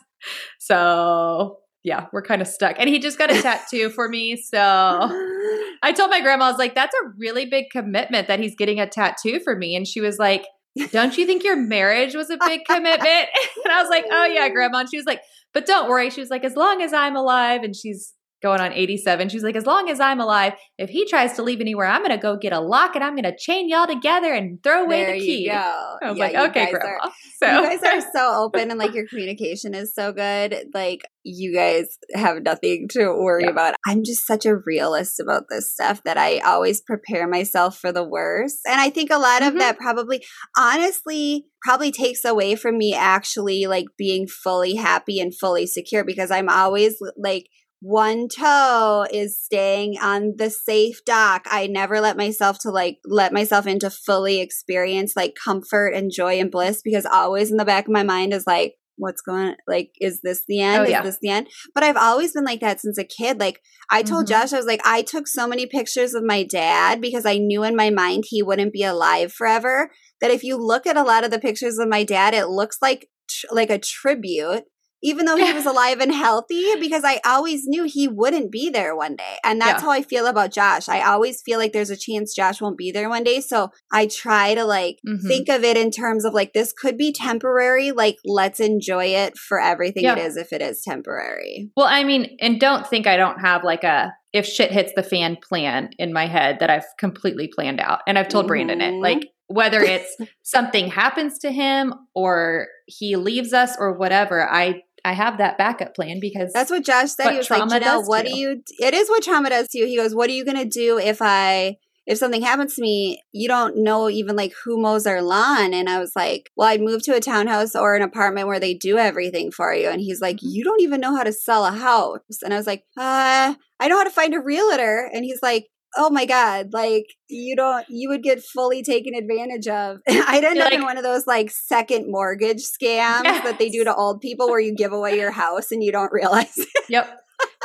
So yeah, we're kind of stuck. And he just got a tattoo for me. So <laughs> I told my grandma, I was like, that's a really big commitment that he's getting a tattoo for me. And she was like, don't you think your marriage was a big commitment? <laughs> And I was like, oh yeah, grandma. And she was like, but don't worry. She was like, as long as I'm alive, and she's going on 87. She's like, as long as I'm alive, if he tries to leave anywhere, I'm gonna go get a lock and I'm gonna chain y'all together and throw away there the key. I was Yeah, like, okay, guys are- <laughs> so you guys are so open and like your communication is so good. Like you guys have nothing to worry Yeah. about. I'm just such a realist about this stuff that I always prepare myself for the worst. And I think a lot Mhm. of that probably honestly probably takes away from me actually like being fully happy and fully secure because I'm always like one toe is staying on the safe dock. I never let myself to like let myself into fully experience like comfort and joy and bliss because always in the back of my mind is like what's going like is this the end Oh, is this the end but i've always been like that since a kid like i told Mhm. josh i was like i took so many pictures of my dad because i knew in my mind he wouldn't be alive forever that if you look at a lot of the pictures of my dad it looks like tr- like a tribute even though he was <laughs> alive and healthy because i always knew he wouldn't be there one day and that's Yeah. how i feel about josh i always feel like there's a chance josh won't be there one day so i try to like Mhm. think of it in terms of like this could be temporary like let's enjoy it for everything it Yeah. is if it is temporary Well, I mean, and don't think I don't have like a if shit hits the fan plan in my head that I've completely planned out. And I've told Brandon it. Mhm. Like whether <laughs> it's something happens to him or he leaves us or whatever, I I have that backup plan because That's what Josh said. What he was like, trauma does what do you? It is what trauma does to you. He goes, what are you gonna do if I? If something happens to me, you don't know even like who mows our lawn. And I was like, well, I'd move to a townhouse or an apartment where they do everything for you. And he's like, Mhm. you don't even know how to sell a house. And I was like, uh, I know how to find a realtor. And he's like, oh my God, like you don't, you would get fully taken advantage of. <laughs> I'd end You're up in one of those like second mortgage scams that they do to old people where you give away your house and you don't realize <laughs> it. Yep.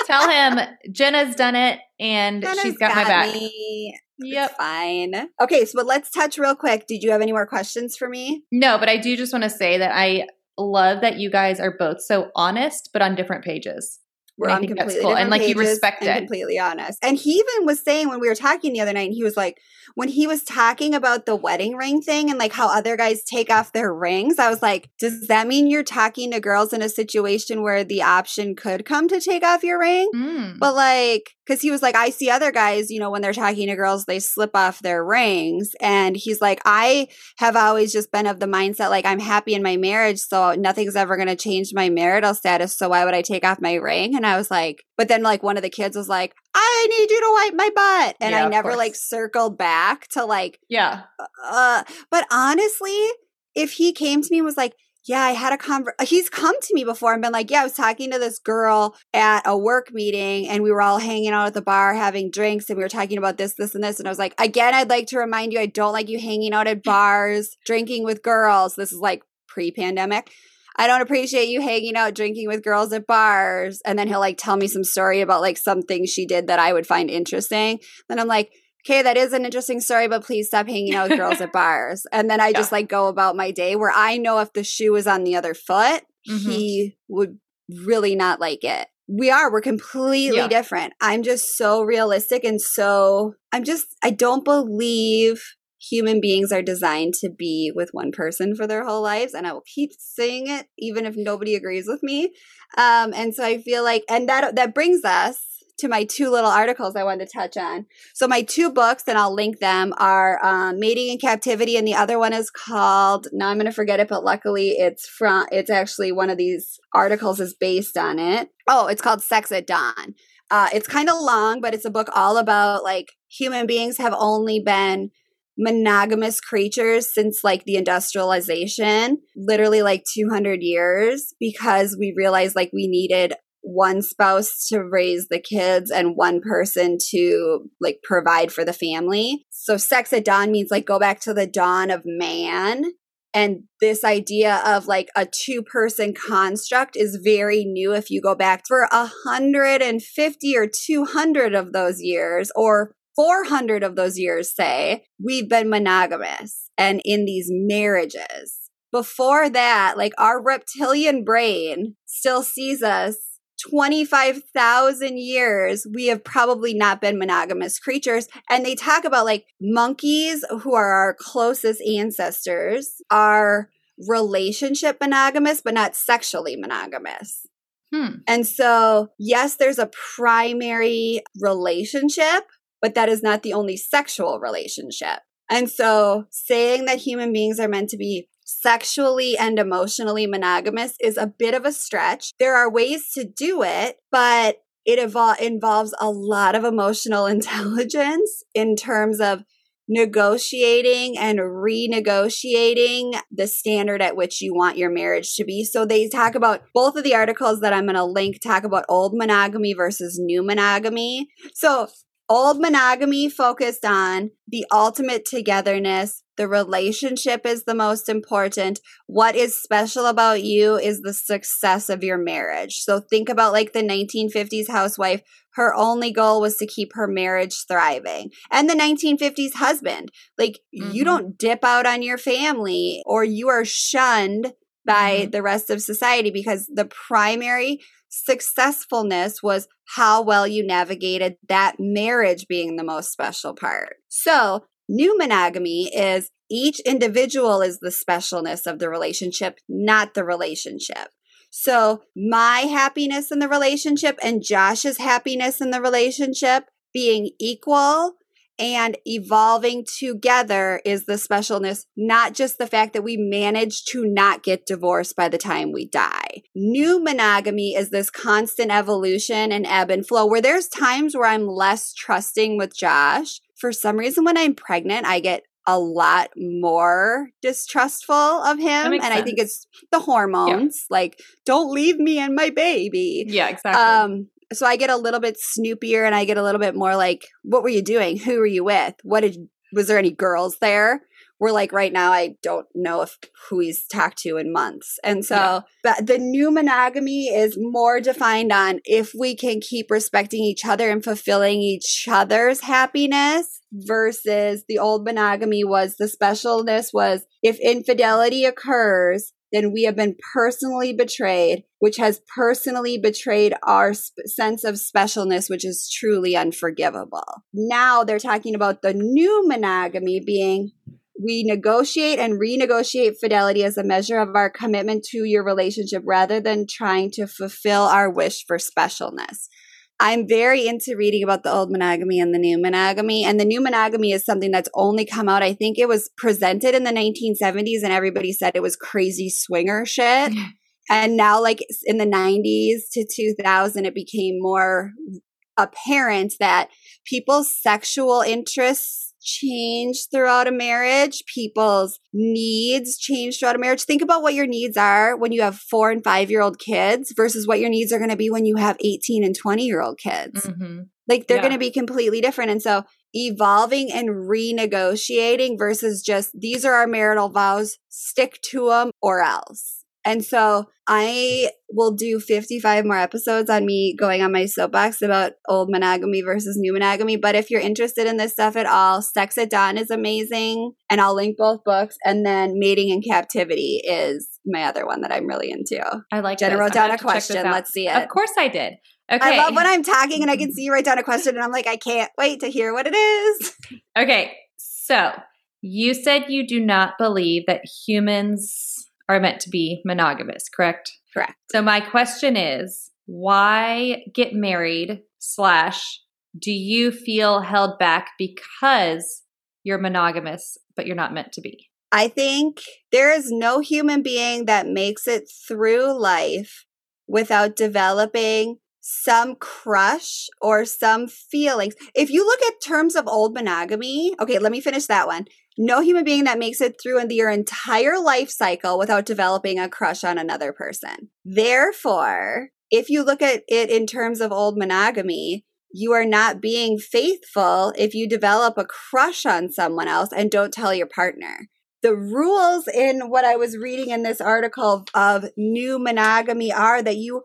Tell him Jenna's done it and Jenna's she's got, my back. Me. Yep. It's fine. Okay, so but let's touch real quick. Did you have any more questions for me? No, but I do just want to say that I love that you guys are both so honest but on different pages. We're I on think that's completely cool. And, like, you respect it. completely honest. And he even was saying when we were talking the other night, and he was like, when he was talking about the wedding ring thing and like how other guys take off their rings, I was like, does that mean you're talking to girls in a situation where the option could come to take off your ring? Mm. But like, because he was like, I see other guys, you know, when they're talking to girls, they slip off their rings. And he's like, I have always just been of the mindset, like, I'm happy in my marriage, so nothing's ever going to change my marital status. So why would I take off my ring? And I was like, but then like one of the kids was like, I need you to wipe my butt. And Yeah, I never like circled back to like, yeah. uh, but honestly, if he came to me and was like, yeah, I had a conver he's come to me before and been like, yeah, I was talking to this girl at a work meeting and we were all hanging out at the bar having drinks and we were talking about this, this, and this. And I was like, again, I'd like to remind you, I don't like you hanging out at bars, drinking with girls. This is like pre-pandemic. I don't appreciate you hanging out drinking with girls at bars. And then he'll like tell me some story about like something she did that I would find interesting. Then I'm like, okay, that is an interesting story, but please stop hanging out with girls at <laughs> bars. And then I just like go about my day where I know if the shoe is on the other foot, Mhm. he would really not like it. We are, we're completely Yeah. different. I'm just so realistic and so, I'm just, I don't believe human beings are designed to be with one person for their whole lives. And I will keep saying it, even if nobody agrees with me. Um, and so I feel like, and that, that brings us to my two little articles I wanted to touch on. So my two books, and I'll link them, are um, "Mating in Captivity," and the other one is called. Now I'm going to forget it, but luckily it's from. It's actually one of these articles is based on it. Oh, it's called "Sex at Dawn." Uh, it's kind of long, but it's a book all about like human beings have only been monogamous creatures since like the industrialization, literally like 200 years, because we realized like we needed one spouse to raise the kids and one person to like provide for the family. So sex at dawn means like go back to the dawn of man. And this idea of like a two person construct is very new if you go back for 150 or 200 of those years or 400 of those years, say, we've been monogamous and in these marriages. Before that, like our reptilian brain still sees us 25,000 years, we have probably not been monogamous creatures. And they talk about like monkeys, who are our closest ancestors, are relationship monogamous, but not sexually monogamous. Hmm. And so, yes, there's a primary relationship, but that is not the only sexual relationship. And so, saying that human beings are meant to be sexually and emotionally monogamous is a bit of a stretch. There are ways to do it, but it evol- involves a lot of emotional <laughs> intelligence in terms of negotiating and renegotiating the standard at which you want your marriage to be. So they talk about both of the articles that I'm going to link talk about old monogamy versus new monogamy. So old monogamy focused on the ultimate togetherness. The relationship is the most important. What is special about you is the success of your marriage. So think about like the 1950s housewife. Her only goal was to keep her marriage thriving. And the 1950s husband. Like you Mhm. don't dip out on your family or you are shunned by Mhm. the rest of society because the primary successfulness was how well you navigated that marriage being the most special part. So, new monogamy is each individual is the specialness of the relationship, not the relationship. So, my happiness in the relationship and Josh's happiness in the relationship being equal and evolving together is the specialness, not just the fact that we manage to not get divorced by the time we die. New monogamy is this constant evolution and ebb and flow where there's times where I'm less trusting with Josh. For some reason, when I'm pregnant, I get a lot more distrustful of him. And I think it's the hormones. Like, don't leave me and my baby. Yeah, exactly. Um, so I get a little bit snoopier and I get a little bit more like, what were you doing? Who were you with? What did, was there any girls there? We're like right now, I don't know if who he's talked to in months. And so Yeah. but the new monogamy is more defined on if we can keep respecting each other and fulfilling each other's happiness versus the old monogamy was the specialness was if infidelity occurs, then we have been personally betrayed, which has personally betrayed our sp- sense of specialness, which is truly unforgivable. Now they're talking about the new monogamy being we negotiate and renegotiate fidelity as a measure of our commitment to your relationship rather than trying to fulfill our wish for specialness. I'm very into reading about the old monogamy and the new monogamy. And the new monogamy is something that's only come out, I think it was presented in the 1970s, and everybody said it was crazy swinger shit. and now, like in the 90s to 2000, it became more apparent that people's sexual interests change throughout a marriage. People's needs change throughout a marriage. Think about what your needs are when you have four and five year old kids versus what your needs are going to be when you have 18 and 20 year old kids. Mhm. Like they're Yeah. going to be completely different. And so evolving and renegotiating versus just these are our marital vows, stick to them or else. And so I will do 55 more episodes on me going on my soapbox about old monogamy versus new monogamy. But if you're interested in this stuff at all, Sex at Dawn is amazing. And I'll link both books. And then Mating in Captivity is my other one that I'm really into. I like Jenna wrote down a have to check this question. Let's see it. Of course I did. Okay. I love when I'm talking and I can see you write down a question and I'm like, I can't wait to hear what it is. Okay, so you said you do not believe that humans are meant to be monogamous, correct? Correct. So my question is, why get married? Slash, do you feel held back because you're monogamous, but you're not meant to be? I think there is no human being that makes it through life without developing some crush or some feelings. If you look at terms of old monogamy, okay, let me finish that one. No human being that makes it through your entire life cycle without developing a crush on another person. Therefore, if you look at it in terms of old monogamy, you are not being faithful if you develop a crush on someone else and don't tell your partner the rules in what I was reading in this article of new monogamy are that you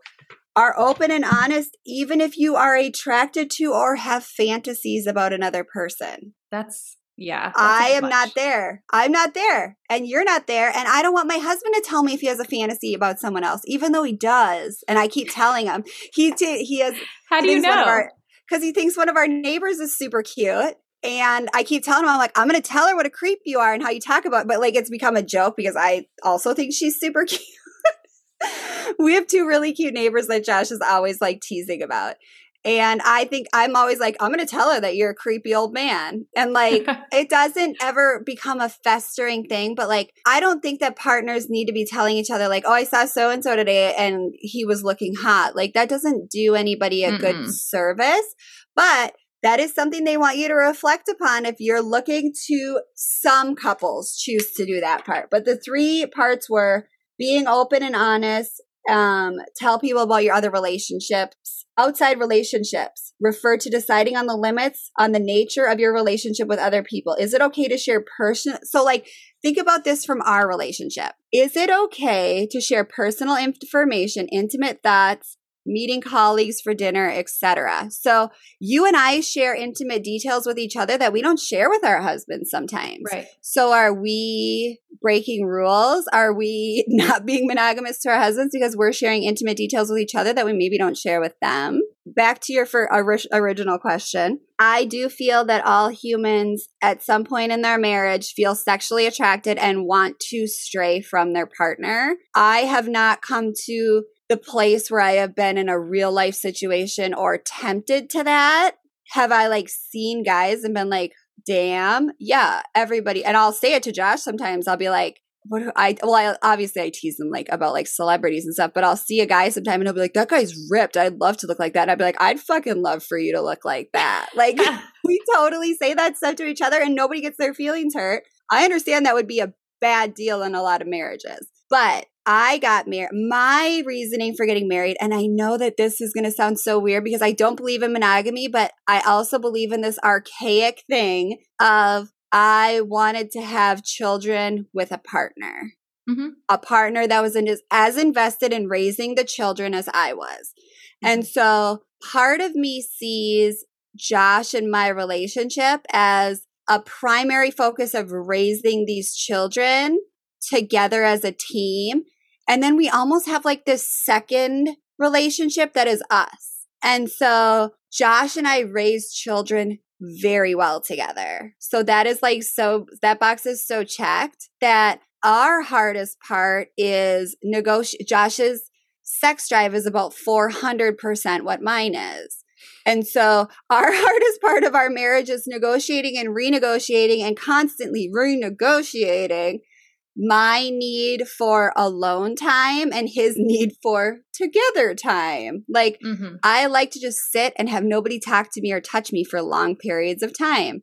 are open and honest, even if you are attracted to or have fantasies about another person. That's yeah. I am much. not there. I'm not there. And you're not there. And I don't want my husband to tell me if he has a fantasy about someone else, even though he does. And I keep telling him. He, t- he has How do you know? Because he thinks one of our neighbors is super cute. And I keep telling him, I'm like, I'm going to tell her what a creep you are and how you talk about it. But like, it's become a joke because I also think she's super <laughs> cute. we have two really cute neighbors that Josh is always like teasing about. And I think I'm always like, I'm going to tell her that you're a creepy old man. And like, <laughs> it doesn't ever become a festering thing. But like, I don't think that partners need to be telling each other, like, oh, I saw so and so today and he was looking hot. Like, that doesn't do anybody a good Mm-mm. service. But that is something they want you to reflect upon if you're looking to some couples choose to do that part. But the three parts were being open and honest, um, tell people about your other relationships, outside relationships, refer to deciding on the limits on the nature of your relationship with other people. Is it okay to share personal? So, like, think about this from our relationship. Is it okay to share personal information, intimate thoughts, meeting colleagues for dinner, etc. So you and I share intimate details with each other that we don't share with our husbands sometimes. Right. So are we breaking rules? Are we <laughs> not being monogamous to our husbands because we're sharing intimate details with each other that we maybe don't share with them? Back to your for, ori- original question. I do feel that all humans at some point in their marriage feel sexually attracted and want to stray from their partner. I have not come to the place where I have been in a real life situation or tempted to that. Have I like seen guys and been like, damn, yeah, everybody. And I'll say it to Josh sometimes. I'll be like, what do I, well, I obviously I tease him like about like celebrities and stuff, but I'll see a guy sometime and he'll be like, that guy's ripped. I'd love to look like that. And I'd be like, I'd fucking love for you to look like that. <laughs> Like, we totally say that stuff to each other and nobody gets their feelings hurt. I understand that would be a bad deal in a lot of marriages. But I got married. My reasoning for getting married, and I know that this is going to sound so weird because I don't believe in monogamy, but I also believe in this archaic thing of I wanted to have children with a partner, Mhm. a partner that was in, as invested in raising the children as I was. And so part of me sees Josh and my relationship as a primary focus of raising these children together as a team. And then we almost have like this second relationship that is us. And so Josh and I raised children very well together. So that is like so, that box is so checked that our hardest part is negotiate. Josh's sex drive is about 400% what mine is. And so our <laughs> hardest part of our marriage is negotiating and renegotiating and constantly renegotiating my need for alone time and his <laughs> need for together time. Like, Mhm. I like to just sit and have nobody talk to me or touch me for long periods of time.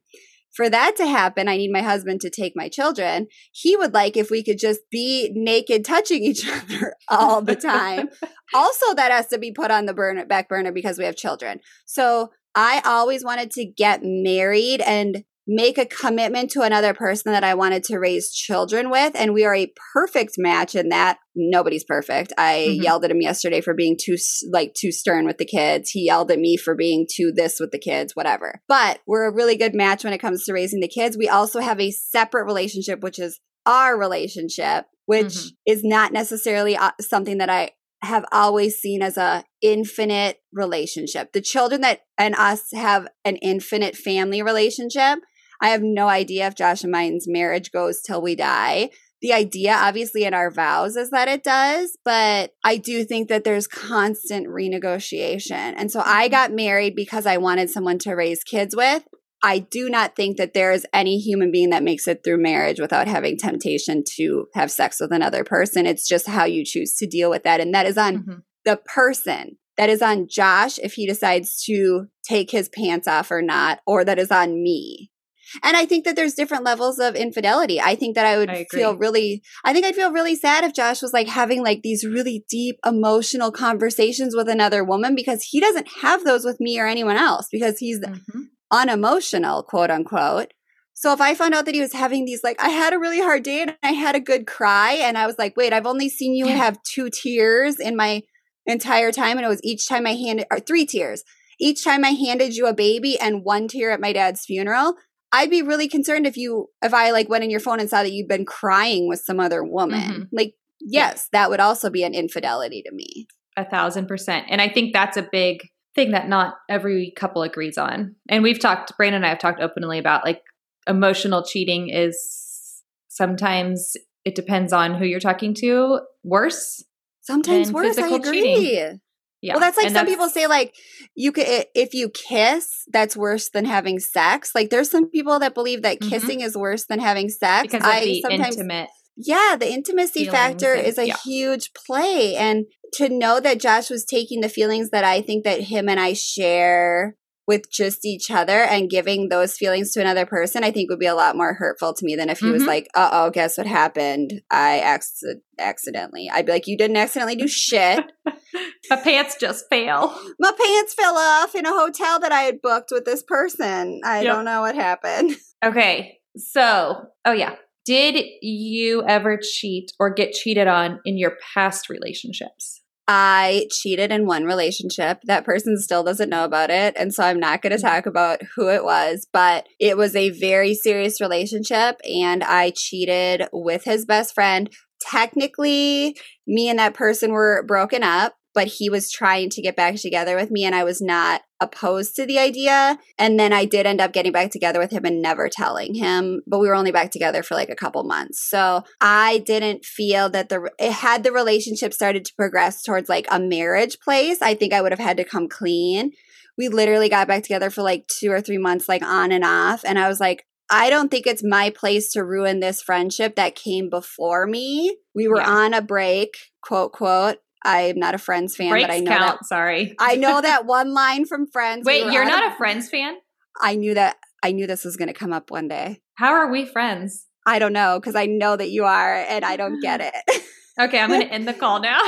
For that to happen, I need my husband to take my children. He would like if we could just be naked touching <laughs> each other all the time. <laughs> also, that has to be put on the burner, back burner because we have children. So I always wanted to get married and make a commitment to another person that I wanted to raise children with. And we are a perfect match in that. Nobody's perfect. I Mhm. yelled at him yesterday for being too, like, too stern with the kids. He yelled at me for being too this with the kids, whatever. But we're a really good match when it comes to raising the kids. We also have a separate relationship, which is our relationship, which Mhm. is not necessarily uh, something that I have always seen as a infinite relationship. The children that and us have an infinite family relationship. I have no idea if Josh and mine's marriage goes till we die. The idea, obviously, in our vows is that it does, but I do think that there's constant renegotiation. And so I got married because I wanted someone to raise kids with. I do not think that there is any human being that makes it through marriage without having temptation to have sex with another person. It's just how you choose to deal with that. And that is on Mhm. the person. That is on Josh if he decides to take his pants off or not, or that is on me. And I think that there's different levels of infidelity. I think that I would I feel really, I think I'd feel really sad if Josh was like having like these really deep emotional conversations with another woman because he doesn't have those with me or anyone else because he's Mhm. unemotional, quote unquote. So if I found out that he was having these, like, I had a really hard day and I had a good cry, and I was like, wait, I've only seen you Yeah. have two tears in my entire time, and it was each time I handed, or three tears, each time I handed you a baby and one tear at my dad's funeral. I'd be really concerned if you, if I like went in your phone and saw that you'd been crying with some other woman. Mhm. Like, yes, that would also be an infidelity to me. A thousand percent. And I think that's a big thing that not every couple agrees on. And we've talked, Brandon and I have talked openly about like emotional cheating is sometimes it depends on who you're talking to, worse. Sometimes worse. I agree. cheating. Yeah. Well, that's like And some people say, like you could if you kiss, that's worse than having sex. Like there's some people that believe that Mhm. kissing is worse than having sex. because of I the sometimes, intimate. yeah, the intimacy factor and- is a yeah. huge play, and to know that Josh was taking the feelings that I think that him and I share with just each other and giving those feelings to another person, I think would be a lot more hurtful to me than if he was Mhm. like, "Uh oh, guess what happened? I acc- accidentally." I'd be like, "You didn't accidentally do shit." My pants just fail. my pants fell off in a hotel that I had booked with this person. I Yep. don't know what happened. <laughs> Okay. So, oh yeah. Did you ever cheat or get cheated on in your past relationships? I cheated in one relationship. That person still doesn't know about it. And so I'm not going to talk about who it was, but it was a very serious relationship. And I cheated with his best friend. Technically, me and that person were broken up, but he was trying to get back together with me. And I was not opposed to the idea. And then I did end up getting back together with him and never telling him, but we were only back together for like a couple months. So I didn't feel that the it had the relationship started to progress towards like a marriage place. I think I would have had to come clean. We literally got back together for like two or three months, like on and off. And I was like, I don't think it's my place to ruin this friendship that came before me. We were Yeah. on a break, quote, quote. I'm not a Friends fan, Breaks but I know count. that Sorry. I know that <laughs> one line from Friends. Wait, were you're not a Friends fan? I knew that. I knew this was going to come up one day. How are we friends? I don't know because I know that you are, and I don't get <gasps> it. <laughs> Okay, I'm going to end the call now.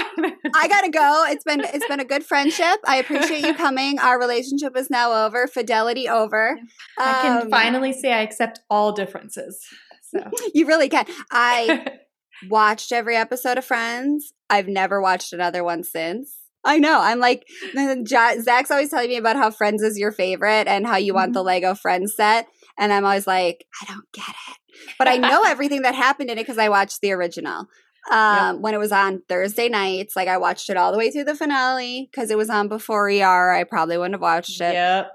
I gotta go. It's been it's been a good <laughs> friendship. I appreciate you coming. Our relationship is now over. Fidelity over. I can Um, finally say I accept all differences. So, You really can. I watched every episode of Friends. I've never watched another one since. I know. I'm like <laughs> Zach's always telling me about how Friends is your favorite and how you want the Lego Friends set, and I'm always like, I don't get it, but I know <laughs> everything that happened in it because I watched the original. Um, when it was on Thursday nights, like I watched it all the way through the finale because it was on before ER. I probably wouldn't have watched it. yep,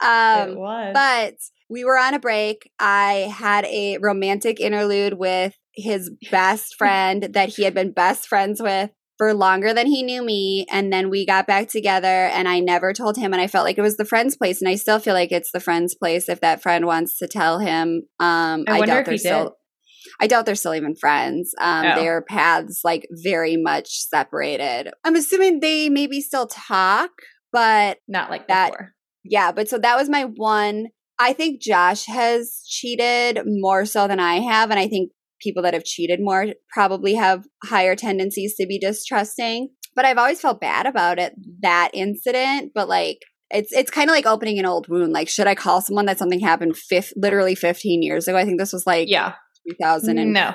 it Um, was. but we were on a break. I had a romantic interlude with his best friend that he had been best friends with for longer than he knew me. And then we got back together and I never told him. And I felt like it was the friend's place. And I still feel like it's the friend's place if that friend wants to tell him. Um, I wonder doubt if they're he still. did. I doubt they're still even friends. Um, Oh. Their paths like very much separated. I'm assuming they maybe still talk, but Not like that- before. yeah, but so that was my one. I think Josh has cheated more so than I have. And I think people that have cheated more probably have higher tendencies to be distrusting. But I've always felt bad about it, that incident. But like, it's it's kind of like opening an old wound. Like, should I call someone that something happened fifth, literally 15 years ago? I think this was like Yeah. 2008. No.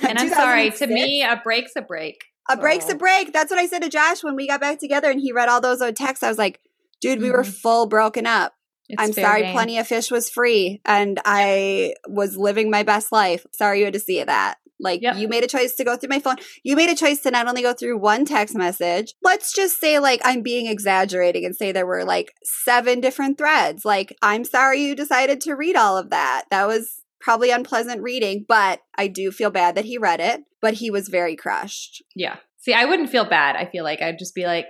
<laughs> And I'm sorry. To me, a break's a break. a break's a break. That's what I said to Josh when we got back together and he read all those old texts. I was like, dude, we were Mhm. full broken up. It's I'm sorry, game. Plenty of Fish was free and I was living my best life. Sorry you had to see that. Like Yep. you made a choice to go through my phone. You made a choice to not only go through one text message. Let's just say like I'm being exaggerating and say there were like seven different threads. Like I'm sorry you decided to read all of that. That was probably unpleasant reading, but I do feel bad that he read it, but he was very crushed. Yeah. See, I wouldn't feel bad. I feel like I'd just be like,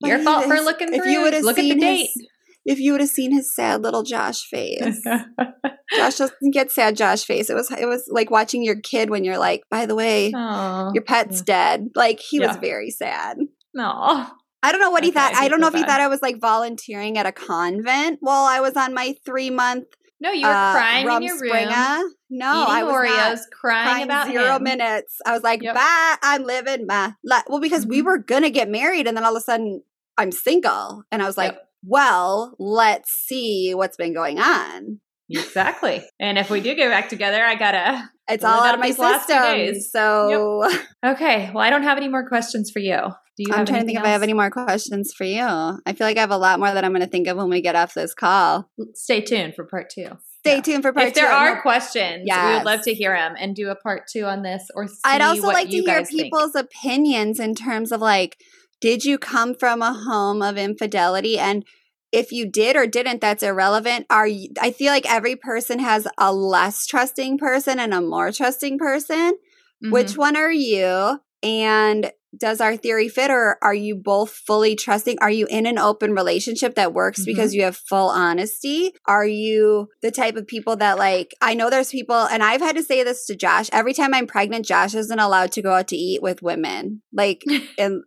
your fault for looking if you would've Look at the date. his- If you would have seen his sad little Josh face. <laughs> Josh doesn't get sad Josh face. It was it was like watching your kid when you're like, by the way, Aw. your pet's dead. Like he was very sad. No. I don't know what he thought. I I don't know if feel he thought I was like volunteering at a convent while I was on my three month No, you were uh, crying in your room, Rumspringa. No, I was Oreos, crying, Crying about zero him. minutes. I was like, Yep. bye, I'm living my life. Well, because we Mhm. were gonna get married, and then all of a sudden I'm single. And I was like, Yep. Well, let's see what's been going on. Exactly. And if we do get back together, I gotta. <laughs> It's all out of my two system. So <laughs> Okay. Well, I don't have any more questions for you. Do you? I'm have trying to think if I have any more questions for you. I feel like I have a lot more that I'm going to think of when we get off this call. Stay tuned for part two. Stay Yeah. tuned for part if there are questions, we would love to hear them and do a part two on this. Or see I'd also like to hear guys think. people's opinions in terms of like, did you come from a home of infidelity? And if you did or didn't, that's irrelevant. Are you, I feel like every person has a less trusting person and a more trusting person. Mhm. Which one are you? And does our theory fit or are you both fully trusting? Are you in an open relationship that works Mhm. because you have full honesty? Are you the type of people that like I know there's people and I've had to say this to Josh. Every time I'm pregnant, Josh isn't allowed to go out to eat with women. Like <laughs> and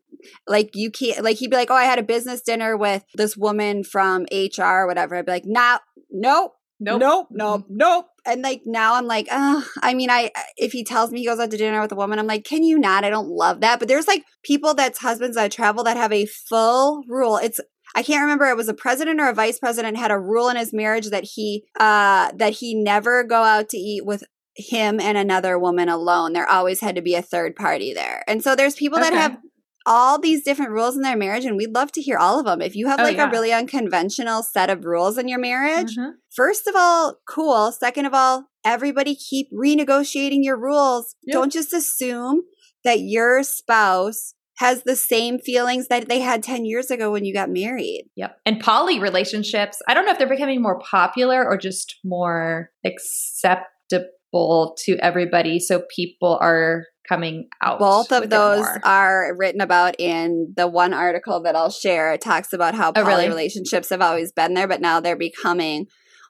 like you can't like he'd be like, Oh, I had a business dinner with this woman from HR or whatever. I'd be like, nah, nope. Nope. Nope, nope, nope. And like now I'm like, uh, I mean, I if he tells me he goes out to dinner with a woman, I'm like, can you not? I don't love that. But there's like people that's husbands that travel that have a full rule. It's I can't remember it was a president or a vice president had a rule in his marriage that he uh that he never go out to eat with him and another woman alone. There always had to be a third party there. And so there's people that have all these different rules in their marriage and we'd love to hear all of them. If you have Oh, like yeah. a really unconventional set of rules in your marriage, Mhm. First of all, cool. Second of all, everybody keep renegotiating your rules. Yep. Don't just assume that your spouse has the same feelings that they had 10 years ago when you got married. Yep. And poly relationships, I don't know if they're becoming more popular or just more acceptable to everybody. So people are coming out. Both of those are written about in the one article that I'll share. It talks about how Oh, really? relationships have always been there, but now they're becoming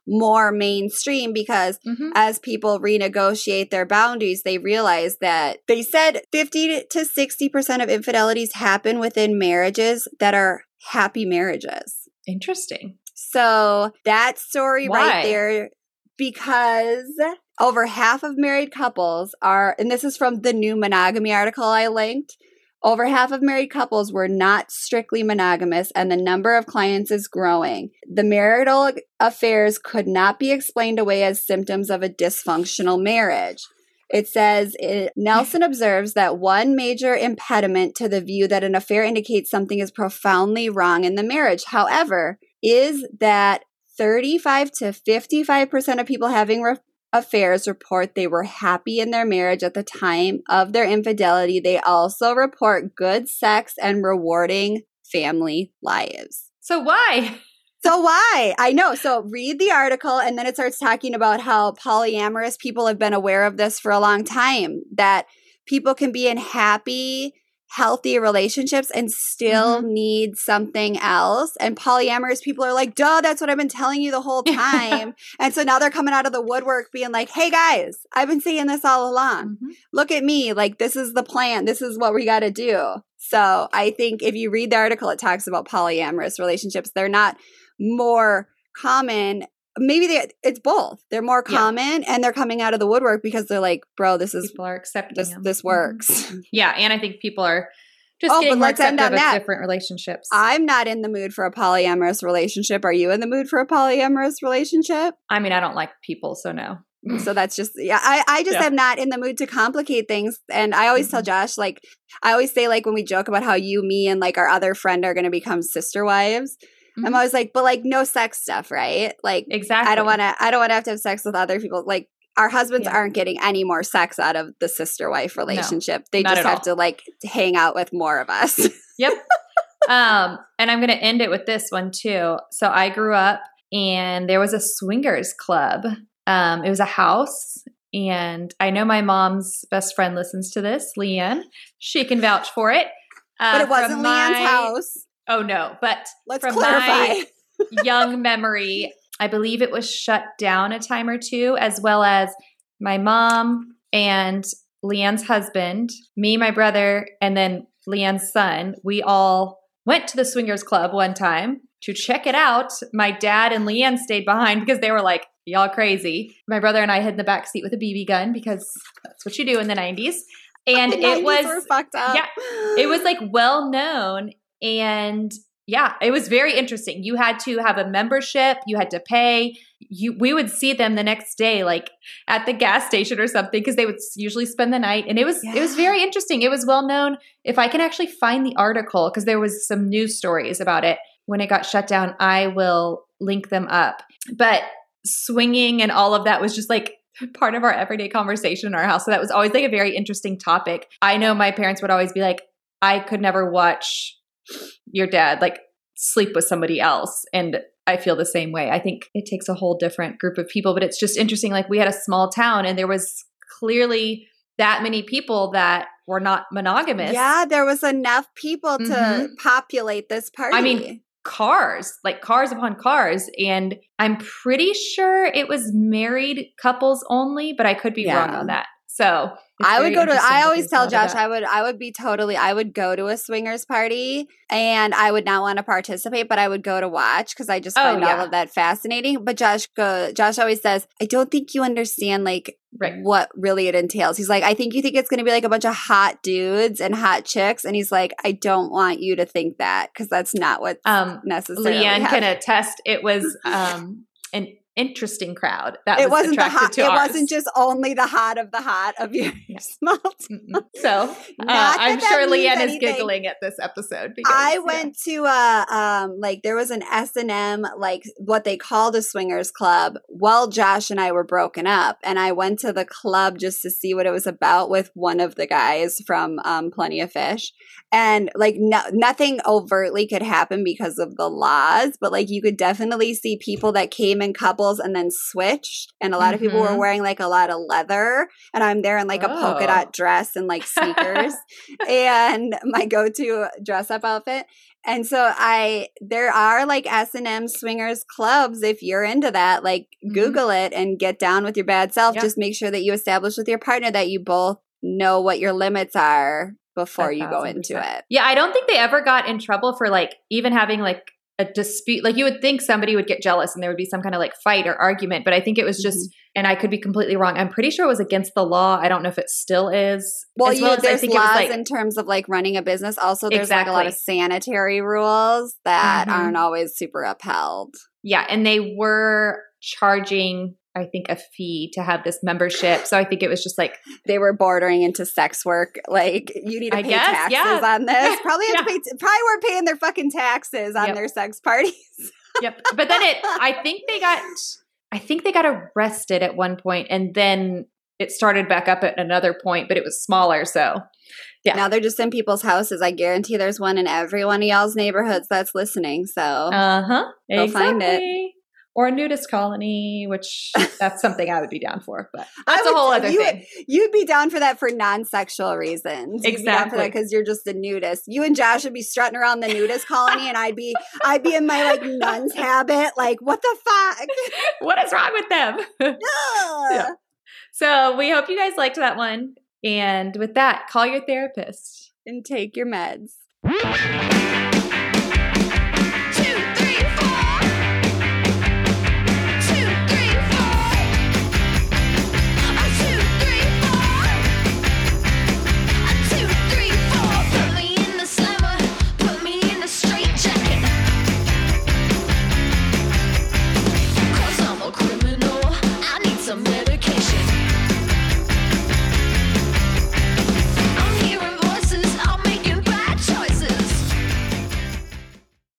more mainstream because Mhm. as people renegotiate their boundaries, they realize that they said 50 to 60% of infidelities happen within marriages that are happy marriages. Interesting. So that story Why? right there, because over half of married couples are, and this is from the new monogamy article I linked. Over half of married couples were not strictly monogamous, and the number of clients is growing. The marital affairs could not be explained away as symptoms of a dysfunctional marriage. It says it, Nelson observes that one major impediment to the view that an affair indicates something is profoundly wrong in the marriage, however, is that 35 to 55% of people having re- affairs report they were happy in their marriage at the time of their infidelity. They also report good sex and rewarding family lives. So why? So why? I know. So read the article and then it starts talking about how polyamorous people have been aware of this for a long time that people can be in happy healthy relationships and still need something else. And polyamorous people are like duh that's what i've been telling you the whole <laughs> time. And so now they're coming out of the woodwork being like hey guys i've been saying this all along. Mhm. look at me. Like this is the plan. This is what we got to do. So i think if you read the article it talks about polyamorous relationships. They're not more common maybe they it's both they're more Yeah. common and they're coming out of the woodwork because they're like bro this is People are accepting this them. this Mhm. works <laughs> Yeah, and I think people are just Oh, getting but let's end on that. different relationships. I'm not in the mood for a polyamorous relationship. Are you in the mood for a polyamorous relationship? I mean, I don't like people, so no. So that's just yeah. I I just Yeah. am not in the mood to complicate things. And I always tell Mhm. Josh like I always say like when we joke about how you, me, and like our other friend are going to become sister wives. I'm Mhm. always like, but like no sex stuff, right? Like Exactly. I don't want to. I don't want to have to have sex with other people. Like our husbands Yeah. aren't getting any more sex out of the sister wife relationship. they just have all. to like hang out with more of us. Yep. um, and I'm going to end it with this one too. So I grew up and there was a swingers club. Um, it was a house. And I know my mom's best friend listens to this, Leanne. She can vouch for it. Uh, but it wasn't Leanne's my- house. Oh, no. But Let's from clarify. my- young memory, I believe it was shut down a time or two, as well as my mom and Leanne's husband, me, my brother, and then Leanne's son. We all went to the swingers club one time to check it out. My dad and Leanne stayed behind because they were like, y'all crazy. My brother and I hid in the back seat with a BB gun because that's what you do in the 90s. And <laughs> The it was fucked up. yeah, it was like well known and yeah it was very interesting. You had to have a membership. You had to pay. You we would see them the next day like at the gas station or something because they would usually spend the night. And it was it was very interesting. It was well known. If i can actually find the article because there was some news stories about it when it got shut down i will link them up. But swinging and all of that was just like part of our everyday conversation in our house. So that was always like a very interesting topic. I know my parents would always be like I could never watch your dad like sleep with somebody else. And I feel the same way. I think it takes a whole different group of people, but it's just interesting. Like we had a small town and there was clearly that many people that were not monogamous. Yeah, there was enough people to Mhm. populate this party. I mean, Cars, like cars upon cars. And I'm pretty sure it was married couples only, but I could be wrong on that. So I would go to. I always tell a lot of Josh. I would. I would be totally. I would go to a swingers party, and I would not want to participate, but I would go to watch because I just Oh, find all of that fascinating. But Josh go. Josh always says, "I don't think you understand like Right. what really it entails." He's like, "I think you think it's going to be like a bunch of hot dudes and hot chicks," and he's like, "I don't want you to think that because that's not what Um, necessarily." Leanne hap- can attest it was <laughs> um, an interesting crowd that It was wasn't the hot. It ours. wasn't just only the hot of the hot of your <laughs> Yeah. <laughs> small town. So uh, I'm that sure Leanne is giggling at this episode. Because, I yeah. went to uh um like there was an S and M like what they called a swingers club while Josh and I were broken up, and I went to the club just to see what it was about with one of the guys from um Plenty of Fish, and like no, nothing overtly could happen because of the laws, but like you could definitely see people that came in and then switched, and a lot of people were Mhm. wearing like a lot of leather, and I'm there in like a polka Oh. dot dress and like sneakers <laughs> and my go-to dress up outfit and so i there are like s&m swingers clubs if you're into that like Mhm. google it and get down with your bad self Yeah. just make sure that you establish with your partner that you both know what your limits are before you go into it Yeah, I don't think they ever got in trouble for like even having like a dispute. Like you would think somebody would get jealous and there would be some kind of like fight or argument, but I think it was just, Mm-hmm. and I could be completely wrong. I'm pretty sure it was against the law. I don't know if it still is. well, As you, as I there's laws like- in terms of like running a business also there's like a lot of sanitary rules that Mhm. aren't always super upheld Yeah, and they were charging, I think, a fee to have this membership. So I think it was just like, they were bordering into sex work. Like you need to I pay guess, taxes yeah. on this. Probably Yeah. pay. probably weren't paying their fucking taxes on Yep. their sex parties. <laughs> yep. But then it, <laughs> I think they got, I think they got arrested at one point, and then it started back up at another point, but it was smaller. So Yeah. Now they're just in people's houses. I guarantee there's one in every one of y'all's neighborhoods that's listening. So uh huh, Go find it. Or a nudist colony, which that's something I would be down for, but that's a whole other you, thing. You'd be down for that for non-sexual reasons. Exactly. because you're just a nudist. You and Josh would be strutting around the nudist colony, and I'd be I'd be in my like nun's <laughs> habit. Like what the fuck? What is wrong with them? <laughs> Yeah. so we hope you guys liked that one. And with that, call your therapist. And take your meds.